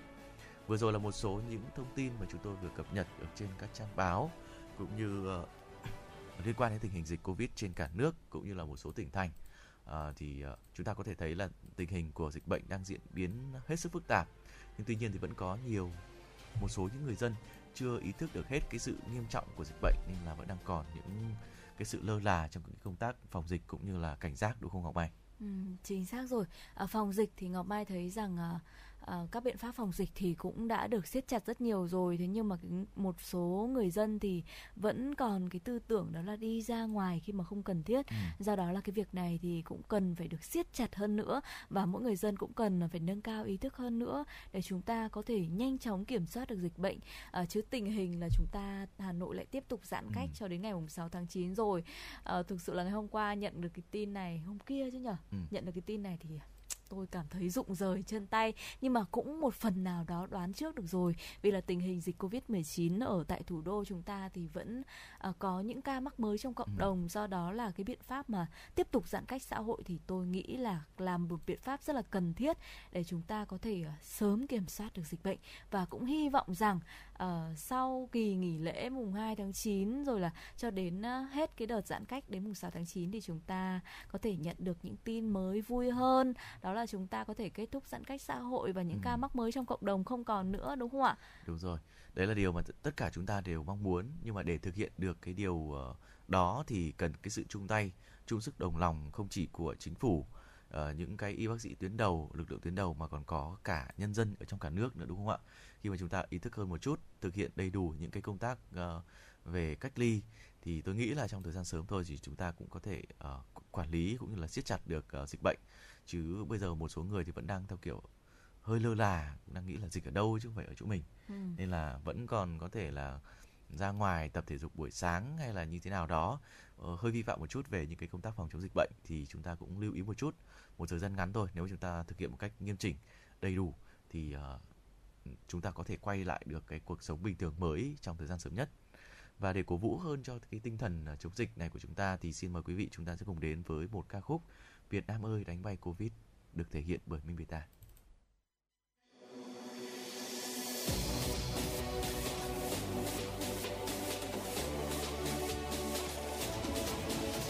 Vừa rồi là một số những thông tin mà chúng tôi vừa cập nhật ở trên các trang báo cũng như ờ, liên quan đến tình hình dịch Covid trên cả nước cũng như là một số tỉnh thành. À, thì ờ, chúng ta có thể thấy là tình hình của dịch bệnh đang diễn biến hết sức phức tạp. Nhưng tuy nhiên thì vẫn có nhiều một số những người dân chưa ý thức được hết cái sự nghiêm trọng của dịch bệnh nên là vẫn đang còn những cái sự lơ là trong cái công tác phòng dịch cũng như là cảnh giác đúng không Ngọc Mai? Ừ, chính xác rồi. Ở phòng dịch thì Ngọc Mai thấy rằng uh, à, các biện pháp phòng dịch thì cũng đã được siết chặt rất nhiều rồi. Thế nhưng mà một số người dân thì vẫn còn cái tư tưởng đó là đi ra ngoài khi mà không cần thiết. Ừ. Do đó là cái việc này thì cũng cần phải được siết chặt hơn nữa và mỗi người dân cũng cần phải nâng cao ý thức hơn nữa để chúng ta có thể nhanh chóng kiểm soát được dịch bệnh. À, chứ tình hình là chúng ta Hà Nội lại tiếp tục giãn cách Ừ. cho đến ngày mùng 6 tháng 9 rồi. À, thực sự là ngày hôm qua nhận được cái tin này, hôm kia chứ nhở? Ừ. Nhận được cái tin này thì tôi cảm thấy rụng rời chân tay nhưng mà cũng một phần nào đó đoán trước được rồi. Vì là tình hình dịch Covid-19 ở tại thủ đô chúng ta thì vẫn à, có những ca mắc mới trong cộng Ừ. đồng. Do đó là cái biện pháp mà tiếp tục giãn cách xã hội thì tôi nghĩ là làm một biện pháp rất là cần thiết để chúng ta có thể à, sớm kiểm soát được dịch bệnh. Và cũng hy vọng rằng ờ, sau kỳ nghỉ lễ mùng 2 tháng 9 rồi là cho đến à, hết cái đợt giãn cách đến mùng 6 tháng 9 thì chúng ta có thể nhận được những tin mới vui hơn đó là chúng ta có thể kết thúc giãn cách xã hội và những Ừ. ca mắc mới trong cộng đồng không còn nữa đúng không ạ? Đúng rồi. Đấy là điều mà t- tất cả chúng ta đều mong muốn nhưng mà để thực hiện được cái điều ờ, đó thì cần cái sự chung tay, chung sức đồng lòng không chỉ của chính phủ, ờ, những cái y bác sĩ tuyến đầu, lực lượng tuyến đầu mà còn có cả nhân dân ở trong cả nước nữa đúng không ạ? Khi mà chúng ta ý thức hơn một chút, thực hiện đầy đủ những cái công tác ờ, về cách ly thì tôi nghĩ là trong thời gian sớm thôi thì chúng ta cũng có thể ờ, quản lý cũng như là siết chặt được ờ, dịch bệnh. Chứ bây giờ một số người thì vẫn đang theo kiểu hơi lơ là, cũng đang nghĩ là dịch ở đâu chứ không phải ở chỗ mình Ừ. nên là vẫn còn có thể là ra ngoài tập thể dục buổi sáng hay là như thế nào đó ờ, hơi vi phạm một chút về những cái công tác phòng chống dịch bệnh thì chúng ta cũng lưu ý một chút một thời gian ngắn thôi nếu chúng ta thực hiện một cách nghiêm chỉnh đầy đủ thì ờ, chúng ta có thể quay lại được cái cuộc sống bình thường mới trong thời gian sớm nhất và để cổ vũ hơn cho cái tinh thần à, chống dịch này của chúng ta thì xin mời quý vị chúng ta sẽ cùng đến với một ca khúc Việt Nam ơi đánh bay Covid được thể hiện bởi Minh Việt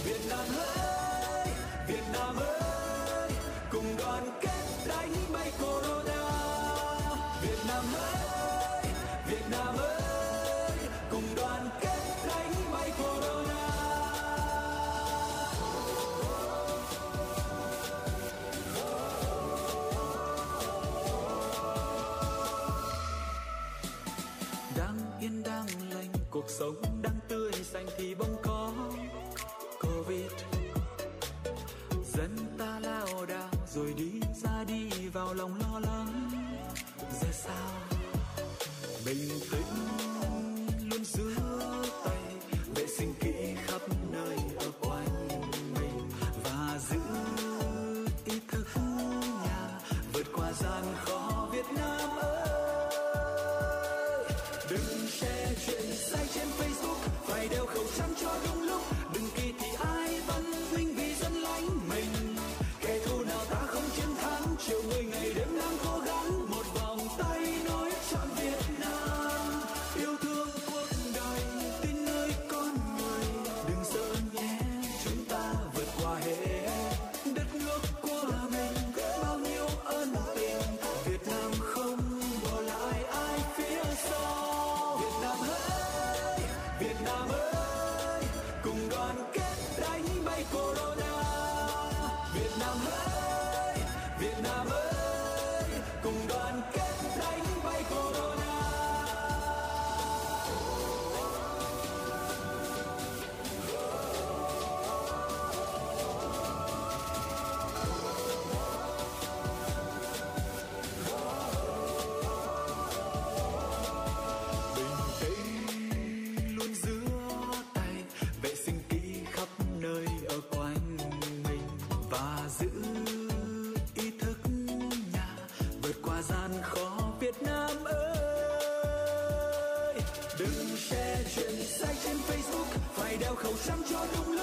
Việt Nam ơi, Việt Nam ơi, cùng đoàn kết đánh bay corona. Nam ơi Việt Nam ơi, cùng đoàn kết đánh bay corona. Đang yên đang lành cuộc sống đang phải cho đúng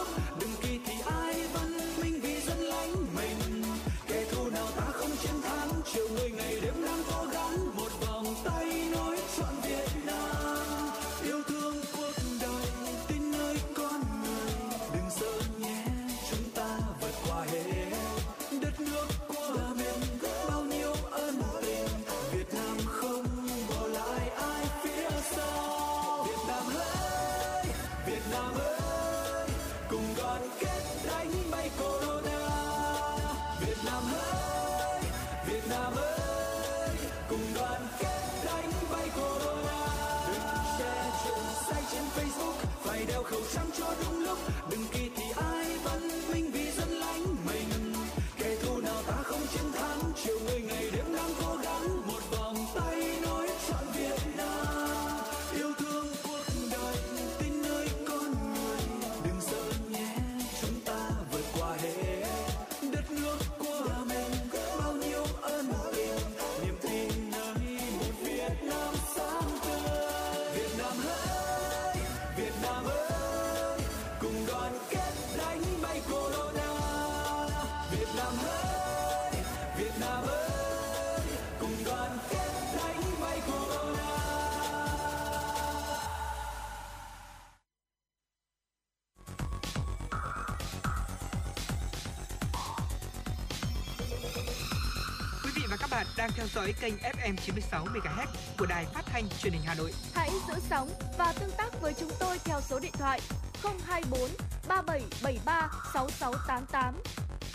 và các bạn đang theo dõi kênh FM 96 MHz của đài phát thanh truyền hình Hà Nội. Hãy giữ sóng và tương tác với chúng tôi theo số điện thoại 024 3773 6688.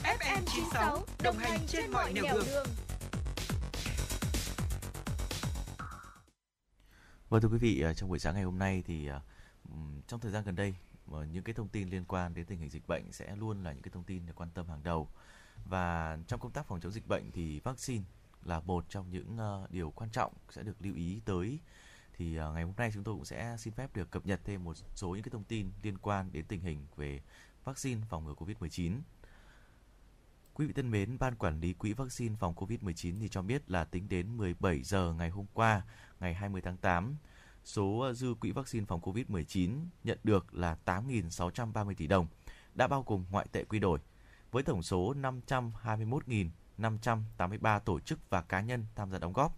FM 96 đồng hành trên mọi nẻo đường. Vâng thưa quý vị, à, trong buổi sáng ngày hôm nay thì à, trong thời gian gần đây ờ, những cái thông tin liên quan đến tình hình dịch bệnh sẽ luôn là những cái thông tin được quan tâm hàng đầu. Và trong công tác phòng chống dịch bệnh thì vaccine là một trong những ờ, điều quan trọng sẽ được lưu ý tới. Thì ờ, ngày hôm nay chúng tôi cũng sẽ xin phép được cập nhật thêm một số những cái thông tin liên quan đến tình hình về vaccine phòng ngừa Covid-19. Quý vị thân mến, Ban Quản lý Quỹ Vaccine phòng COVID-19 thì cho biết là tính đến 17 giờ ngày hôm qua, ngày 20 tháng 8, số ờ, dư quỹ vaccine phòng COVID-19 nhận được là 8.630 tỷ đồng, đã bao gồm ngoại tệ quy đổi, với tổng số 521.583 tổ chức và cá nhân tham gia đóng góp.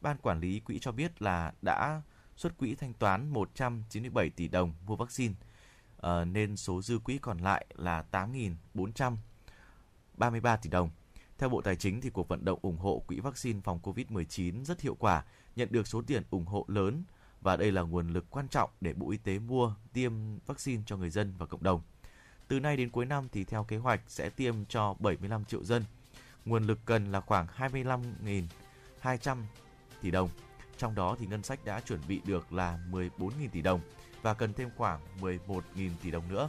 Ban Quản lý Quỹ cho biết là đã xuất quỹ thanh toán 197 tỷ đồng mua vaccine, à, nên số dư quỹ còn lại là 8.400 33 tỷ đồng. Theo Bộ Tài chính thì cuộc vận động ủng hộ quỹ vaccine phòng COVID-19 rất hiệu quả nhận được số tiền ủng hộ lớn và đây là nguồn lực quan trọng để Bộ Y tế mua tiêm vaccine cho người dân và cộng đồng. Từ nay đến cuối năm thì theo kế hoạch sẽ tiêm cho 75 triệu dân. Nguồn lực cần là khoảng 25.200 tỷ đồng. Trong đó thì ngân sách đã chuẩn bị được là 14.000 tỷ đồng và cần thêm khoảng 11.000 tỷ đồng nữa.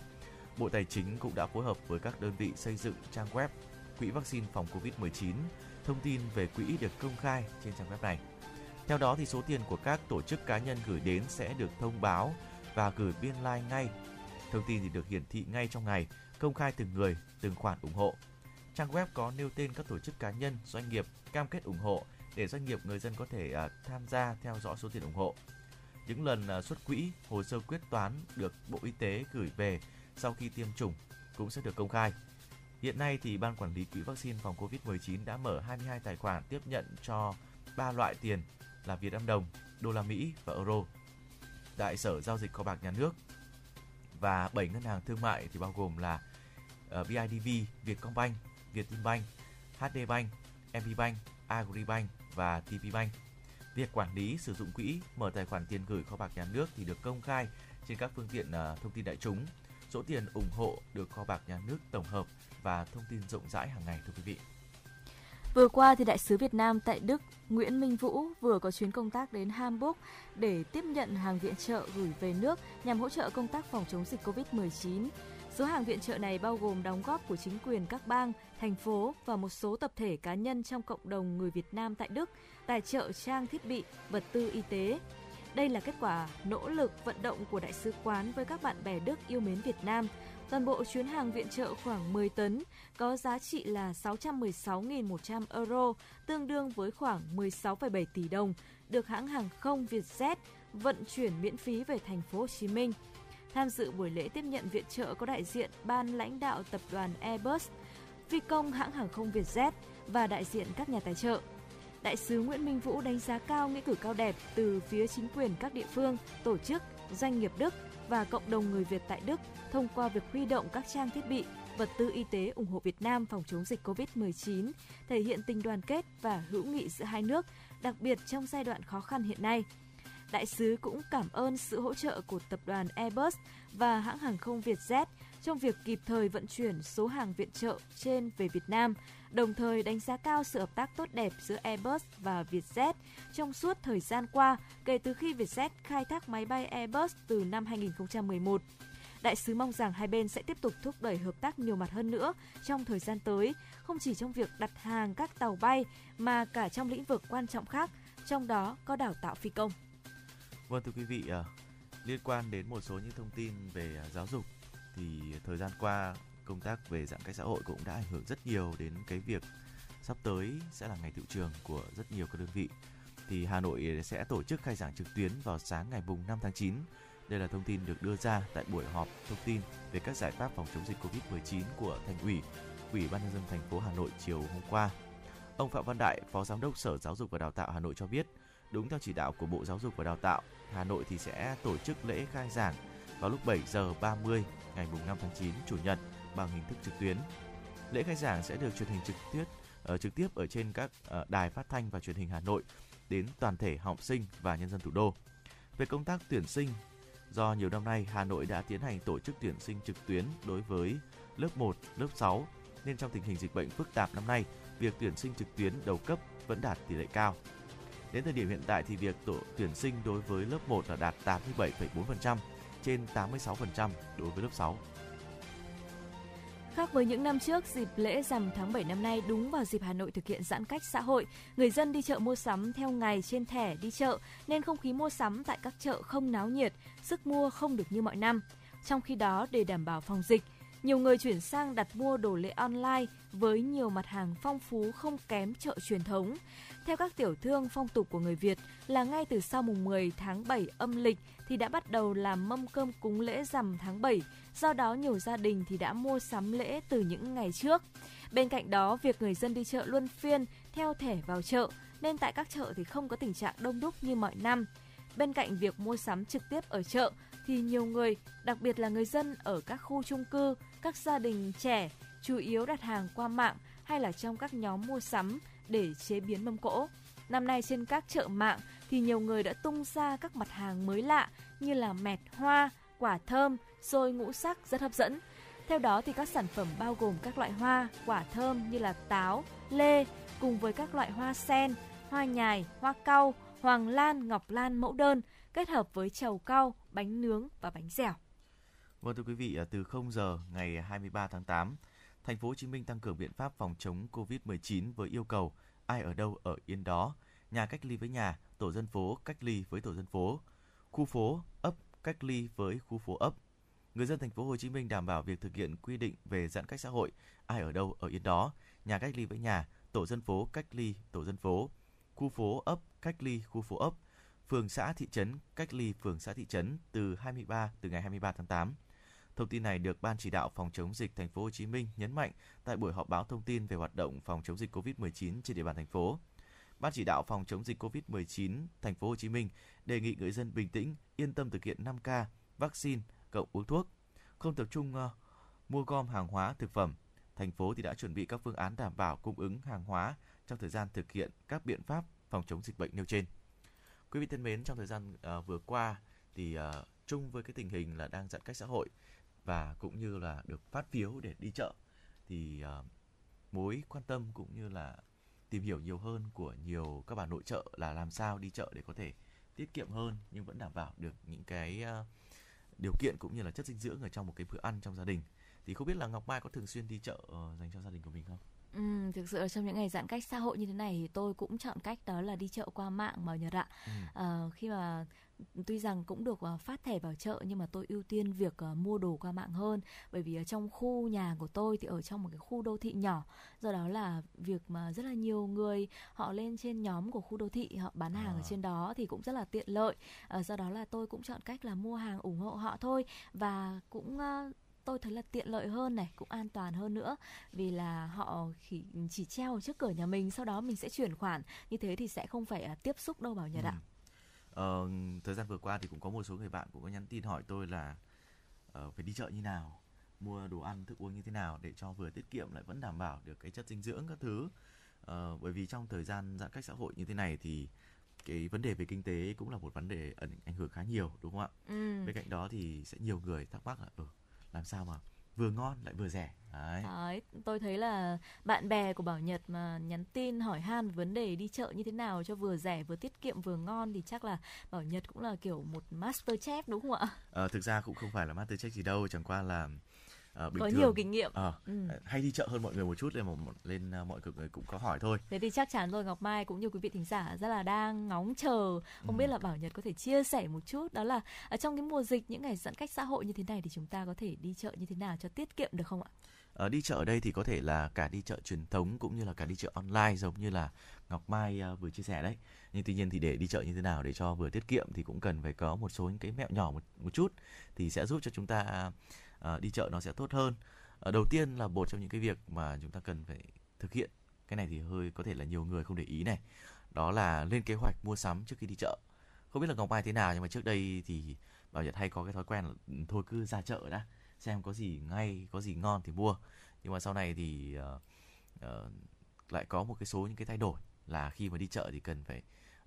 Bộ Tài chính cũng đã phối hợp với các đơn vị xây dựng trang web Quỹ vaccine phòng COVID-19. Thông tin về quỹ được công khai trên trang web này. Theo đó thì số tiền của các tổ chức cá nhân gửi đến sẽ được thông báo và gửi biên lai like ngay. Thông tin thì được hiển thị ngay trong ngày, công khai từng người, từng khoản ủng hộ. Trang web có nêu tên các tổ chức cá nhân, doanh nghiệp cam kết ủng hộ để doanh nghiệp người dân có thể uh, tham gia theo dõi số tiền ủng hộ. Những lần uh, xuất quỹ, hồ sơ quyết toán được Bộ Y tế gửi về sau khi tiêm chủng cũng sẽ được công khai. Hiện nay thì Ban Quản lý Quỹ vaccine phòng COVID-19 đã mở 22 tài khoản tiếp nhận cho 3 loại tiền là Việt Nam đồng, đô la Mỹ và euro. Tại Sở giao dịch kho bạc nhà nước và 7 ngân hàng thương mại thì bao gồm là ờ, BIDV, Vietcombank, Vietinbank, HD Bank, MB Bank, Agribank và TP Bank. Việc quản lý sử dụng quỹ mở tài khoản tiền gửi kho bạc nhà nước thì được công khai trên các phương tiện ờ, thông tin đại chúng. Số tiền ủng hộ được kho bạc nhà nước tổng hợp và thông tin rộng rãi hàng ngày thưa quý vị. Vừa qua thì đại sứ Việt Nam tại Đức Nguyễn Minh Vũ vừa có chuyến công tác đến Hamburg để tiếp nhận hàng viện trợ gửi về nước nhằm hỗ trợ công tác phòng chống dịch Covid-19. Số hàng viện trợ này bao gồm đóng góp của chính quyền các bang, thành phố và một số tập thể cá nhân trong cộng đồng người Việt Nam tại Đức, tài trợ trang thiết bị, vật tư y tế. Đây là kết quả nỗ lực vận động của đại sứ quán với các bạn bè Đức yêu mến Việt Nam. Toàn bộ chuyến hàng viện trợ khoảng 10 tấn, có giá trị là 616.100 euro, tương đương với khoảng 16,7 tỷ đồng, được hãng hàng không Vietjet vận chuyển miễn phí về thành phố Hồ Chí Minh. Tham dự buổi lễ tiếp nhận viện trợ có đại diện ban lãnh đạo tập đoàn Airbus, phi công hãng hàng không Vietjet và đại diện các nhà tài trợ. Đại sứ Nguyễn Minh Vũ đánh giá cao nghĩa cử cao đẹp từ phía chính quyền các địa phương, tổ chức, doanh nghiệp Đức và cộng đồng người Việt tại Đức thông qua việc huy động các trang thiết bị, vật tư y tế ủng hộ Việt Nam phòng chống dịch COVID-19, thể hiện tình đoàn kết và hữu nghị giữa hai nước, đặc biệt trong giai đoạn khó khăn hiện nay. Đại sứ cũng cảm ơn sự hỗ trợ của tập đoàn Airbus và hãng hàng không Vietjet trong việc kịp thời vận chuyển số hàng viện trợ trên về Việt Nam, đồng thời đánh giá cao sự hợp tác tốt đẹp giữa Airbus và Vietjet trong suốt thời gian qua kể từ khi Vietjet khai thác máy bay Airbus từ năm 2011. Đại sứ mong rằng hai bên sẽ tiếp tục thúc đẩy hợp tác nhiều mặt hơn nữa trong thời gian tới, không chỉ trong việc đặt hàng các tàu bay mà cả trong lĩnh vực quan trọng khác, trong đó có đào tạo phi công. Vâng thưa quý vị, à, liên quan đến một số những thông tin về à, giáo dục thì thời gian qua công tác về giãn cách xã hội cũng đã ảnh hưởng rất nhiều đến cái việc sắp tới sẽ là ngày tự trường của rất nhiều các đơn vị. Thì Hà Nội sẽ tổ chức khai giảng trực tuyến vào sáng ngày mùng 5 tháng 9. Đây là thông tin được đưa ra tại buổi họp thông tin về các giải pháp phòng chống dịch Covid-19 của Thành ủy, Ủy ban nhân dân thành phố Hà Nội chiều hôm qua. Ông Phạm Văn Đại, Phó Giám đốc Sở Giáo dục và Đào tạo Hà Nội cho biết, đúng theo chỉ đạo của Bộ Giáo dục và Đào tạo, Hà Nội thì sẽ tổ chức lễ khai giảng vào lúc 7 giờ 30 ngày 5 tháng 9 chủ nhật bằng hình thức trực tuyến. Lễ khai giảng sẽ được truyền hình trực tiếp uh, trực tiếp ở trên các uh, đài phát thanh và truyền hình Hà Nội đến toàn thể học sinh và nhân dân thủ đô. Về công tác tuyển sinh, do nhiều năm nay Hà Nội đã tiến hành tổ chức tuyển sinh trực tuyến đối với lớp 1, lớp 6 nên trong tình hình dịch bệnh phức tạp năm nay, việc tuyển sinh trực tuyến đầu cấp vẫn đạt tỷ lệ cao. Đến thời điểm hiện tại thì việc tổ tuyển sinh đối với lớp 1 là đạt 87,4%, trên 86% đối với lớp 6. Khác với những năm trước, dịp lễ rằm tháng 7 năm nay đúng vào dịp Hà Nội thực hiện giãn cách xã hội, người dân đi chợ mua sắm theo ngày trên thẻ đi chợ nên không khí mua sắm tại các chợ không náo nhiệt, sức mua không được như mọi năm. Trong khi đó, để đảm bảo phòng dịch, nhiều người chuyển sang đặt mua đồ lễ online với nhiều mặt hàng phong phú không kém chợ truyền thống. Theo các tiểu thương, phong tục của người Việt là ngay từ sau mùng 10 tháng 7 âm lịch thì đã bắt đầu làm mâm cơm cúng lễ rằm tháng 7. Do đó nhiều gia đình thì đã mua sắm lễ từ những ngày trước. Bên cạnh đó, việc người dân đi chợ luân phiên theo thẻ vào chợ nên tại các chợ thì không có tình trạng đông đúc như mọi năm. Bên cạnh việc mua sắm trực tiếp ở chợ thì nhiều người, đặc biệt là người dân ở các khu chung cư, các gia đình trẻ chủ yếu đặt hàng qua mạng hay là trong các nhóm mua sắm để chế biến mâm cỗ. Năm nay trên các chợ mạng thì nhiều người đã tung ra các mặt hàng mới lạ như là mẹt hoa, quả thơm, xôi ngũ sắc rất hấp dẫn. Theo đó thì các sản phẩm bao gồm các loại hoa, quả thơm như là táo, lê cùng với các loại hoa sen, hoa nhài, hoa cau, hoàng lan, ngọc lan mẫu đơn kết hợp với trầu cau, bánh nướng và bánh dẻo. Vâng thưa quý vị, à, từ 0 giờ ngày 23 tháng 8, thành phố Hồ Chí Minh tăng cường biện pháp phòng chống Covid-19 với yêu cầu ai ở đâu ở yên đó, nhà cách ly với nhà, tổ dân phố cách ly với tổ dân phố, khu phố, ấp cách ly với khu phố ấp. Người dân thành phố Hồ Chí Minh đảm bảo việc thực hiện quy định về giãn cách xã hội, ai ở đâu ở yên đó, nhà cách ly với nhà, tổ dân phố cách ly tổ dân phố, khu phố ấp cách ly khu phố ấp, phường xã thị trấn cách ly phường xã thị trấn từ 23 từ ngày 23 tháng 8. Thông tin này được Ban chỉ đạo phòng chống dịch thành phố Hồ Chí Minh nhấn mạnh tại buổi họp báo thông tin về hoạt động phòng chống dịch COVID-19 trên địa bàn thành phố. Ban chỉ đạo phòng chống dịch COVID-19 thành phố Hồ Chí Minh đề nghị người dân bình tĩnh, yên tâm thực hiện 5K, vaccine cộng uống thuốc, không tập trung uh, mua gom hàng hóa thực phẩm. Thành phố thì đã chuẩn bị các phương án đảm bảo cung ứng hàng hóa trong thời gian thực hiện các biện pháp phòng chống dịch bệnh nêu trên. Quý vị thân mến, trong thời gian uh, vừa qua thì uh, chung với cái tình hình là đang giãn cách xã hội và cũng như là được phát phiếu để đi chợ thì uh, mối quan tâm cũng như là tìm hiểu nhiều hơn của nhiều các bà nội trợ là làm sao đi chợ để có thể tiết kiệm hơn nhưng vẫn đảm bảo được những cái uh, điều kiện cũng như là chất dinh dưỡng ở trong một cái bữa ăn trong gia đình thì không biết là Ngọc Mai có thường xuyên đi chợ uh, dành cho gia đình của mình không? Ừ, thực sự trong những ngày giãn cách xã hội như thế này thì tôi cũng chọn cách đó là đi chợ qua mạng Bảo Nhật ạ. Ừ. Ờ, khi mà tuy rằng cũng được ờ, phát thẻ vào chợ nhưng mà tôi ưu tiên việc ờ, mua đồ qua mạng hơn. Bởi vì ở trong khu nhà của tôi thì ở trong một cái khu đô thị nhỏ. Do đó là việc mà rất là nhiều người họ lên trên nhóm của khu đô thị họ bán hàng ở À. trên đó thì cũng rất là tiện lợi. Ờ, do đó là tôi cũng chọn cách là mua hàng ủng hộ họ thôi. Và cũng tôi thấy là tiện lợi hơn này cũng an toàn hơn nữa. Vì là họ chỉ, treo ở trước cửa nhà mình sau đó mình sẽ chuyển khoản. Như thế thì sẽ không phải à, tiếp xúc đâu bảo nhật ạ. Ừ. Ờ, thời gian vừa qua thì cũng có một số người bạn cũng có nhắn tin hỏi tôi là ờ, phải đi chợ như nào, mua đồ ăn thức uống như thế nào để cho vừa tiết kiệm lại vẫn đảm bảo được cái chất dinh dưỡng các thứ. Ờ, bởi vì trong thời gian giãn cách xã hội như thế này thì cái vấn đề về kinh tế cũng là một vấn đề ảnh ảnh hưởng khá nhiều đúng không ạ? ừ. Bên cạnh đó thì sẽ nhiều người thắc mắc là ừ, làm sao mà vừa ngon lại vừa rẻ. Đấy. Đấy, tôi thấy là bạn bè của Bảo Nhật mà nhắn tin hỏi han vấn đề đi chợ như thế nào cho vừa rẻ vừa tiết kiệm vừa ngon thì chắc là Bảo Nhật cũng là kiểu một master chef đúng không ạ? Ờ, thực ra cũng không phải là master check gì đâu, chẳng qua là ờ, bình Có thường nhiều kinh nghiệm. Ờ, Ừ. hay đi chợ hơn mọi người một chút nên mà lên ờ, mọi người cũng có hỏi thôi. Thế thì chắc chắn rồi Ngọc Mai cũng như quý vị thính giả rất là đang ngóng chờ không biết là Bảo Nhật có thể chia sẻ một chút đó là ở trong cái mùa dịch những ngày giãn cách xã hội như thế này thì chúng ta có thể đi chợ như thế nào cho tiết kiệm được không ạ? Ờ, đi chợ ở đây thì có thể là cả đi chợ truyền thống cũng như là cả đi chợ online giống như là Ngọc Mai ờ, vừa chia sẻ đấy. Nhưng tuy nhiên thì để đi chợ như thế nào để cho vừa tiết kiệm thì cũng cần phải có một số những cái mẹo nhỏ một một chút thì sẽ giúp cho chúng ta uh, đi chợ nó sẽ tốt hơn. uh, đầu tiên là một trong những cái việc mà chúng ta cần phải thực hiện cái này thì hơi có thể là nhiều người không để ý này. Đó là lên kế hoạch mua sắm trước khi đi chợ. Không biết là Ngọc Mai thế nào nhưng mà trước đây thì Bảo Nhật hay có cái thói quen là ừ, thôi cứ ra chợ đã xem có gì ngay có gì ngon thì mua nhưng mà sau này thì uh, uh, lại có một cái số những cái thay đổi là khi mà đi chợ thì cần phải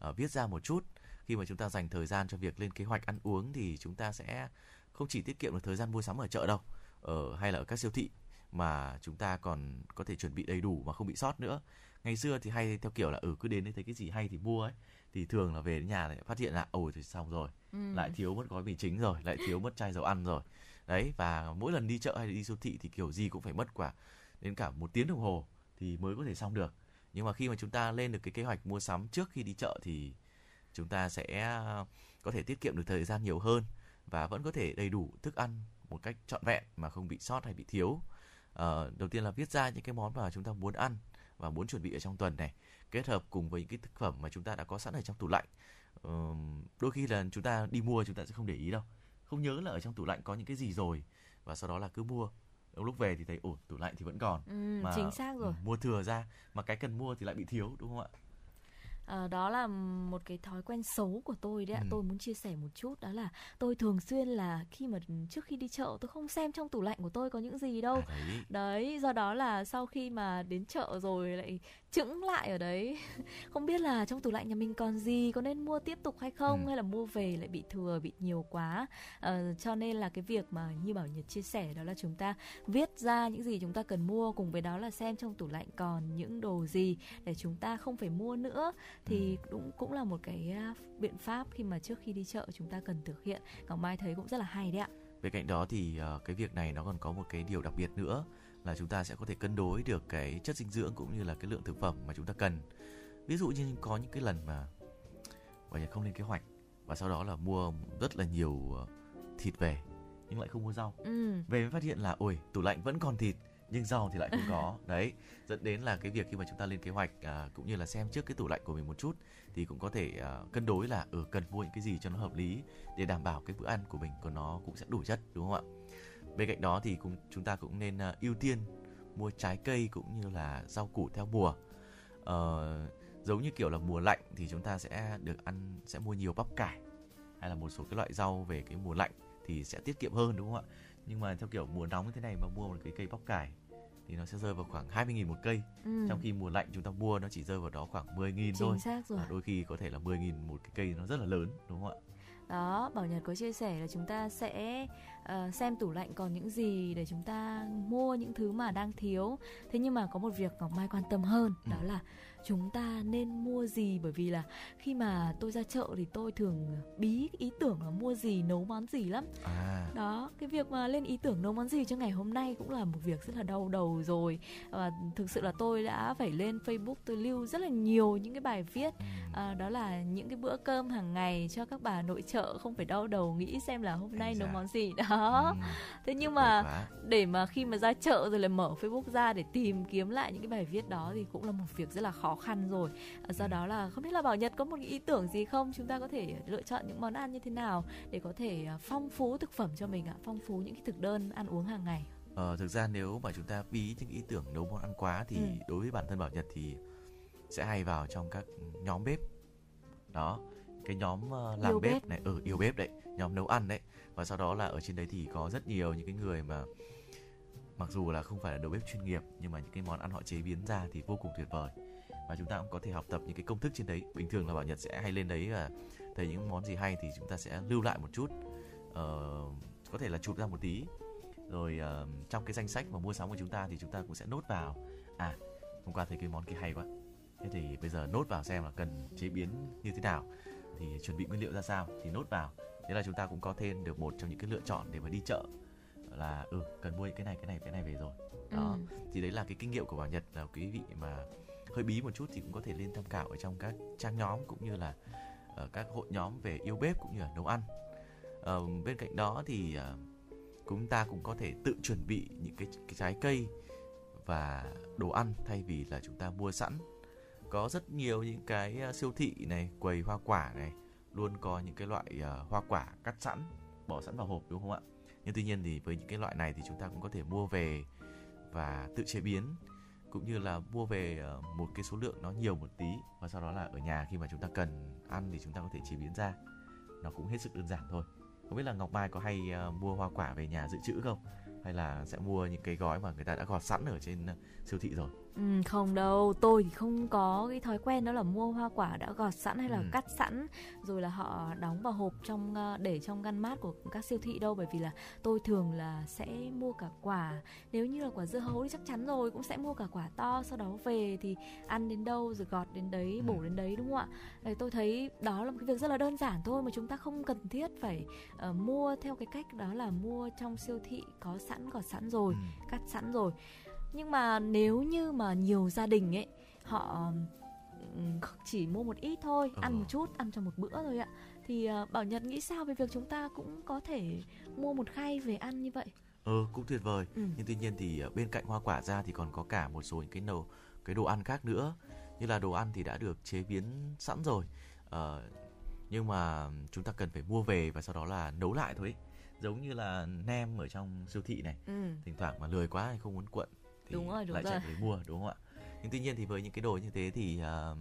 uh, viết ra một chút khi mà chúng ta dành thời gian cho việc lên kế hoạch ăn uống thì chúng ta sẽ không chỉ tiết kiệm được thời gian mua sắm ở chợ đâu ở hay là ở các siêu thị mà chúng ta còn có thể chuẩn bị đầy đủ mà không bị sót nữa. Ngày xưa thì hay theo kiểu là ừ cứ đến đây thấy cái gì hay thì mua ấy thì thường là về đến nhà lại phát hiện là ôi thì xong rồi Ừ. lại thiếu mất gói mì chính rồi lại thiếu mất chai dầu ăn rồi. Đấy và mỗi lần đi chợ hay đi siêu thị thì kiểu gì cũng phải mất quả đến cả một tiếng đồng hồ thì mới có thể xong được. Nhưng mà khi mà chúng ta lên được cái kế hoạch mua sắm trước khi đi chợ thì chúng ta sẽ có thể tiết kiệm được thời gian nhiều hơn và vẫn có thể đầy đủ thức ăn một cách trọn vẹn mà không bị sót hay bị thiếu. Ờ, đầu tiên là viết ra những cái món mà chúng ta muốn ăn và muốn chuẩn bị ở trong tuần này kết hợp cùng với những cái thực phẩm mà chúng ta đã có sẵn ở trong tủ lạnh. Ờm, đôi khi là chúng ta đi mua chúng ta sẽ không để ý đâu. Không nhớ là ở trong tủ lạnh có những cái gì rồi và sau đó là cứ mua. Lúc về thì thấy ủa tủ lạnh thì vẫn còn Ừ, chính xác rồi. ừ, mua thừa ra mà cái cần mua thì lại bị thiếu đúng không ạ Ờ, đó là một cái thói quen xấu của tôi đấy ạ. Ừ. Tôi muốn chia sẻ một chút đó là tôi thường xuyên là khi mà trước khi đi chợ tôi không xem trong tủ lạnh của tôi có những gì đâu. à, đấy Đấy, do đó là sau khi mà đến chợ rồi lại chững lại ở đấy. Không biết là trong tủ lạnh nhà mình còn gì có nên mua tiếp tục hay không Ừ. hay là mua về lại bị thừa bị nhiều quá? Ờ, cho nên là cái việc mà như bảo nhật chia sẻ đó là chúng ta viết ra những gì chúng ta cần mua cùng với đó là xem trong tủ lạnh còn những đồ gì để chúng ta không phải mua nữa. Thì cũng cũng là một cái à, biện pháp khi mà trước khi đi chợ chúng ta cần thực hiện. Ngọc mai thấy cũng rất là hay đấy ạ. Bên cạnh đó thì ờ, cái việc này nó còn có một cái điều đặc biệt nữa là chúng ta sẽ có thể cân đối được cái chất dinh dưỡng cũng như là cái lượng thực phẩm mà chúng ta cần. Ví dụ như có những cái lần mà Bảo Nhật không lên kế hoạch và sau đó là mua rất là nhiều ờ, thịt về nhưng lại không mua rau. ừ Về mới phát hiện là ôi tủ lạnh vẫn còn thịt nhưng rau thì lại không có. Đấy, dẫn đến là cái việc khi mà chúng ta lên kế hoạch à, cũng như là xem trước cái tủ lạnh của mình một chút thì cũng có thể à, cân đối là ừ cần mua những cái gì cho nó hợp lý để đảm bảo cái bữa ăn của mình của nó cũng sẽ đủ chất đúng không ạ? Bên cạnh đó thì cũng chúng ta cũng nên à, ưu tiên mua trái cây cũng như là rau củ theo mùa. Ờ, giống như kiểu là mùa lạnh thì chúng ta sẽ được ăn sẽ mua nhiều bắp cải hay là một số cái loại rau về cái mùa lạnh thì sẽ tiết kiệm hơn đúng không ạ? Nhưng mà theo kiểu mùa nóng như thế này mà mua một cái cây bắp cải thì nó sẽ rơi vào khoảng 20.000 một cây. ừ Trong khi mùa lạnh chúng ta mua nó chỉ rơi vào đó khoảng 10.000 thôi. chính xác rồi Và đôi khi có thể là 10.000 một cái cây nó rất là lớn đúng không ạ? Đó bảo nhật có chia sẻ là chúng ta sẽ ờ, xem tủ lạnh còn những gì để chúng ta mua những thứ mà đang thiếu thế nhưng mà có một việc ngọc mai quan tâm hơn Ừ. đó là chúng ta nên mua gì? Bởi vì là khi mà tôi ra chợ thì tôi thường bí ý tưởng là mua gì nấu món gì lắm. À, đó cái việc mà lên ý tưởng nấu món gì cho ngày hôm nay cũng là một việc rất là đau đầu rồi. Và thực sự là tôi đã phải lên facebook tôi lưu rất là nhiều những cái bài viết ừm, à, đó là những cái bữa cơm hàng ngày cho các bà nội trợ không phải đau đầu nghĩ xem là hôm nay nấu món gì. Đó. Ừm, thế nhưng mà để mà khi mà ra chợ rồi lại mở Facebook ra để tìm kiếm lại những cái bài viết đó thì cũng là một việc rất là khó khăn rồi. À, Do Ừ. đó là không biết là Bảo Nhật có một cái ý tưởng gì không? Chúng ta có thể lựa chọn những món ăn như thế nào để có thể à, phong phú thực phẩm cho mình ạ, phong phú những cái thực đơn ăn uống hàng ngày. Ờ, thực ra nếu mà chúng ta bí những ý tưởng nấu món ăn quá thì Ừ. đối với bản thân Bảo Nhật thì sẽ hay vào trong các nhóm bếp. Đó, cái nhóm ờ, làm Yêu bếp, bếp. này, ở yêu bếp đấy, nhóm nấu ăn đấy. Và sau đó là ở trên đấy thì có rất nhiều những cái người mà mặc dù là không phải là đầu bếp chuyên nghiệp nhưng mà những cái món ăn họ chế biến ra thì vô cùng tuyệt vời. Và chúng ta cũng có thể học tập những cái công thức trên đấy. Bình thường là Bảo Nhật sẽ hay lên đấy và thấy những món gì hay thì chúng ta sẽ lưu lại một chút. Ờ, có thể là chụp ra một tí. Rồi ờ, trong cái danh sách mà mua sắm của chúng ta thì chúng ta cũng sẽ nốt vào. À hôm qua thấy cái món kia hay quá. Thế thì bây giờ nốt vào xem là cần chế biến như thế nào. Thì chuẩn bị nguyên liệu ra sao thì nốt vào. Thế là chúng ta cũng có thêm được một trong những cái lựa chọn để mà đi chợ. Là ừ cần mua cái này cái này cái này về rồi. Đó. Ừ. thì đấy là cái kinh nghiệm của bảo nhật là quý vị mà hơi bí một chút thì cũng có thể lên tham khảo ở trong các trang nhóm cũng như là ở các hội nhóm về yêu bếp cũng như là nấu ăn. À, bên cạnh đó thì à, chúng ta cũng có thể tự chuẩn bị những cái, cái trái cây và đồ ăn thay vì là chúng ta mua sẵn. Có rất nhiều những cái siêu thị này quầy hoa quả này luôn có những cái loại uh, hoa quả cắt sẵn bỏ sẵn vào hộp đúng không ạ? Nhưng tuy nhiên thì với những cái loại này thì chúng ta cũng có thể mua về và tự chế biến cũng như là mua về ờ, một cái số lượng nó nhiều một tí và sau đó là ở nhà khi mà chúng ta cần ăn thì chúng ta có thể chế biến ra. Nó cũng hết sức đơn giản thôi. Không biết là Ngọc Mai có hay ờ, mua hoa quả về nhà dự trữ không? Hay là sẽ mua những cái gói mà người ta đã gọt sẵn ở trên ờ, siêu thị rồi Ừ, không đâu, tôi thì không có cái thói quen đó là mua hoa quả đã gọt sẵn hay là Ừ. cắt sẵn rồi là họ đóng vào hộp trong ờ, để trong ngăn mát của các siêu thị đâu bởi vì là tôi thường là sẽ mua cả quả nếu như là quả dưa hấu thì chắc chắn rồi cũng sẽ mua cả quả to sau đó về thì ăn đến đâu rồi gọt đến đấy Ừ. bổ đến đấy đúng không ạ Đấy, tôi thấy đó là một cái việc rất là đơn giản thôi mà chúng ta không cần thiết phải ờ, mua theo cái cách đó là mua trong siêu thị có sẵn gọt sẵn rồi Ừ. cắt sẵn rồi nhưng mà nếu như mà nhiều gia đình ấy họ chỉ mua một ít thôi ăn Ờ. một chút ăn cho một bữa thôi ạ thì ờ, bảo nhật nghĩ sao về việc chúng ta cũng có thể mua một khay về ăn như vậy ừ cũng tuyệt vời ừ. nhưng tuy nhiên thì ờ, bên cạnh hoa quả ra thì còn có cả một số những cái nấu cái đồ ăn khác nữa như là đồ ăn thì đã được chế biến sẵn rồi Ờ, nhưng mà chúng ta cần phải mua về và sau đó là nấu lại thôi ấy. Giống như là nem ở trong siêu thị này. Ừ. thỉnh thoảng mà lười quá hay không muốn cuộn thì Đúng rồi, đúng lại chạy về mua đúng không ạ? Nhưng tuy nhiên thì với những cái đồ như thế thì ờ,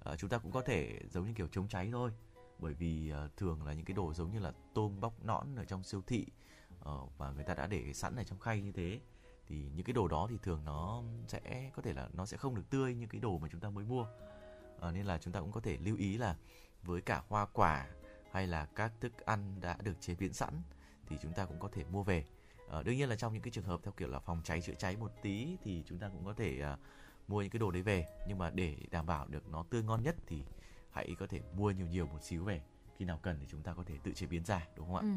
ờ, chúng ta cũng có thể giống như kiểu chống cháy thôi. Bởi vì ờ, thường là những cái đồ giống như là tôm bóc nõn ở trong siêu thị ờ, và người ta đã để sẵn ở trong khay như thế thì những cái đồ đó thì thường nó sẽ có thể là nó sẽ không được tươi như cái đồ mà chúng ta mới mua. À, nên là chúng ta cũng có thể lưu ý là với cả hoa quả hay là các thức ăn đã được chế biến sẵn thì chúng ta cũng có thể mua về. À, đương nhiên là trong những cái trường hợp theo kiểu là phòng cháy chữa cháy một tí thì chúng ta cũng có thể à, mua những cái đồ đấy về. Nhưng mà để đảm bảo được nó tươi ngon nhất thì hãy có thể mua nhiều nhiều một xíu về khi nào cần thì chúng ta có thể tự chế biến ra đúng không ạ? Ừ.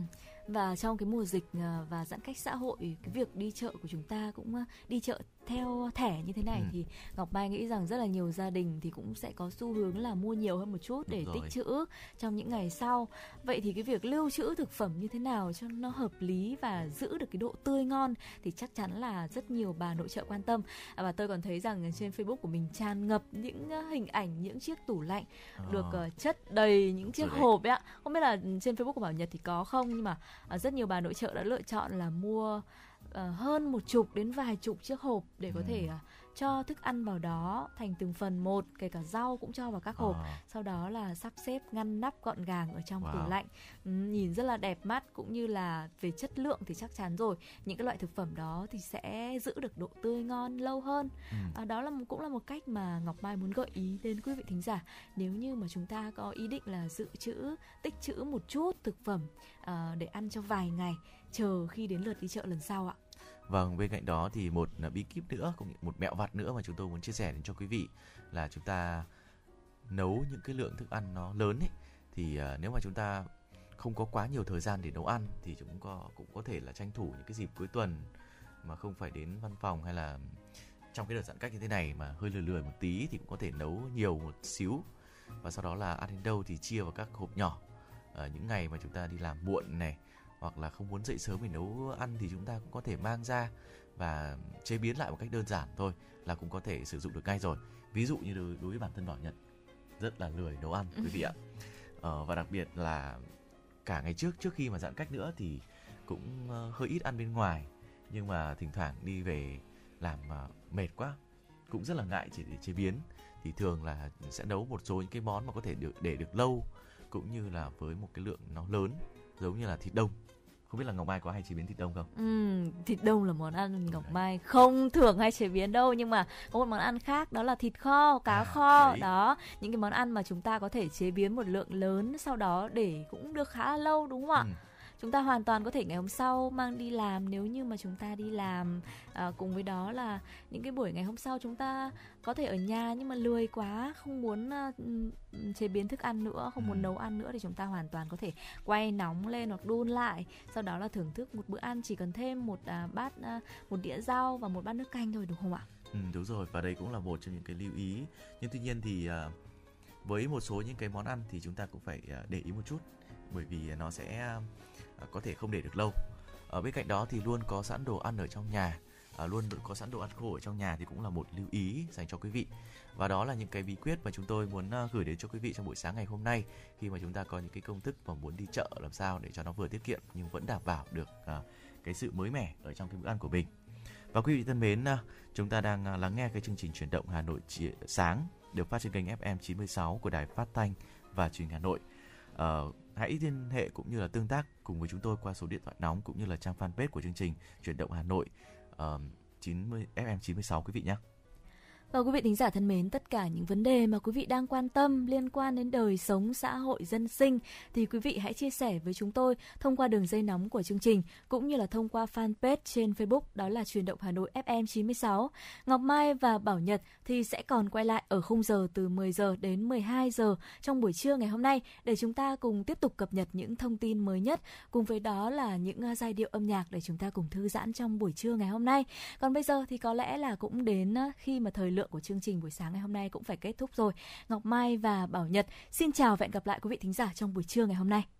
Và trong cái mùa dịch à, và giãn cách xã hội cái việc đi chợ của chúng ta cũng à, đi chợ theo thẻ như thế này Ừ. thì Ngọc Mai nghĩ rằng rất là nhiều gia đình thì cũng sẽ có xu hướng là mua nhiều hơn một chút để tích trữ trong những ngày sau. Vậy thì cái việc lưu trữ thực phẩm như thế nào cho nó hợp lý và giữ được cái độ tươi ngon thì chắc chắn là rất nhiều bà nội trợ quan tâm. À, và tôi còn thấy rằng trên Facebook của mình tràn ngập những à, hình ảnh những chiếc tủ lạnh được Ờ. ờ, chất đầy những chiếc hộp ấy ạ không biết là trên facebook của bảo nhật thì có không nhưng mà ờ, rất nhiều bà nội trợ đã lựa chọn là mua ờ, hơn một chục đến vài chục chiếc hộp để có Ừ. thể ờ, cho thức ăn vào đó thành từng phần một kể cả rau cũng cho vào các hộp Ờ. sau đó là sắp xếp ngăn nắp gọn gàng ở trong tủ Wow. lạnh ừ, nhìn rất là đẹp mắt cũng như là về chất lượng thì chắc chắn rồi những cái loại thực phẩm đó thì sẽ giữ được độ tươi ngon lâu hơn Ừ. à, đó là cũng là một cách mà Ngọc Mai muốn gợi ý đến quý vị thính giả nếu như mà chúng ta có ý định là dự trữ tích trữ một chút thực phẩm à, để ăn cho vài ngày chờ khi đến lượt đi chợ lần sau ạ Vâng, bên cạnh đó thì một à, bí kíp nữa, cũng như một mẹo vặt nữa mà chúng tôi muốn chia sẻ đến cho quý vị là chúng ta nấu những cái lượng thức ăn nó lớn ấy. Thì uh, nếu mà chúng ta không có quá nhiều thời gian để nấu ăn thì chúng có cũng có thể là tranh thủ những cái dịp cuối tuần mà không phải đến văn phòng hay là trong cái đợt giãn cách như thế này mà hơi lười lười một tí thì cũng có thể nấu nhiều một xíu. Và sau đó là ăn đến đâu thì chia vào các hộp nhỏ. Ở những ngày mà chúng ta đi làm muộn này hoặc là không muốn dậy sớm để nấu ăn thì chúng ta cũng có thể mang ra và chế biến lại một cách đơn giản thôi là cũng có thể sử dụng được ngay rồi. Ví dụ như đối, đối với bản thân bảo nhật rất là lười nấu ăn quý vị ạ. Ờ, và đặc biệt là cả ngày trước trước khi mà giãn cách nữa thì cũng ờ, hơi ít ăn bên ngoài. Nhưng mà thỉnh thoảng đi về làm ờ, mệt quá cũng rất là ngại chỉ để chế biến. Thì thường là sẽ nấu một số những cái món mà có thể được để được lâu cũng như là với một cái lượng nó lớn giống như là thịt đông không biết là ngọc mai có hay chế biến thịt đông không Ừm, thịt đông là món ăn Ngọc Mai không thường hay chế biến đâu nhưng mà có một món ăn khác đó là thịt kho, cá À, kho đấy. đó, những cái món ăn mà chúng ta có thể chế biến một lượng lớn sau đó để cũng được khá là lâu đúng không ạ? Ừ. Chúng ta hoàn toàn có thể ngày hôm sau mang đi làm nếu như mà chúng ta đi làm à, cùng với đó là những cái buổi ngày hôm sau chúng ta có thể ở nhà nhưng mà lười quá không muốn ừm, chế biến thức ăn nữa không muốn Ừ. nấu ăn nữa thì chúng ta hoàn toàn có thể quay nóng lên hoặc đun lại sau đó là thưởng thức một bữa ăn chỉ cần thêm một à, bát à, một đĩa rau và một bát nước canh thôi đúng không ạ? Ừ, đúng rồi và đây cũng là một trong những cái lưu ý nhưng tuy nhiên thì à, với một số những cái món ăn thì chúng ta cũng phải để ý một chút bởi vì nó sẽ À, có thể không để được lâu. Ở bên cạnh đó thì luôn có sẵn đồ ăn ở trong nhà. À, luôn có sẵn đồ ăn khô ở trong nhà thì cũng là một lưu ý dành cho quý vị. Và đó là những cái bí quyết mà chúng tôi muốn à, gửi đến cho quý vị trong buổi sáng ngày hôm nay khi mà chúng ta có những cái công thức mà muốn đi chợ làm sao để cho nó vừa tiết kiệm nhưng vẫn đảm bảo được à, cái sự mới mẻ ở trong cái bữa ăn của mình. Và quý vị thân mến à, chúng ta đang lắng nghe cái chương trình chuyển động Hà Nội sáng được phát trên kênh FM 96 của Đài Phát thanh và Truyền hình Hà Nội. à, hãy liên hệ cũng như là tương tác cùng với chúng tôi qua số điện thoại nóng cũng như là trang fanpage của chương trình chuyển động Hà Nội ờ, uh, 90 FM 96 quý vị nhé. Và quý vị thính giả thân mến, tất cả những vấn đề mà quý vị đang quan tâm liên quan đến đời sống xã hội dân sinh thì quý vị hãy chia sẻ với chúng tôi thông qua đường dây nóng của chương trình cũng như là thông qua fanpage trên Facebook đó là truyền động Hà Nội FM 96. Ngọc Mai và Bảo Nhật thì sẽ còn quay lại ở khung giờ từ 10 giờ đến 12 giờ trong buổi trưa ngày hôm nay để chúng ta cùng tiếp tục cập nhật những thông tin mới nhất cùng với đó là những à, giai điệu âm nhạc để chúng ta cùng thư giãn trong buổi trưa ngày hôm nay. Còn bây giờ thì có lẽ là cũng đến à, khi mà thời lượng của chương trình buổi sáng ngày hôm nay cũng phải kết thúc rồi. Ngọc Mai và Bảo Nhật, xin chào và hẹn gặp lại quý vị thính giả trong buổi trưa ngày hôm nay.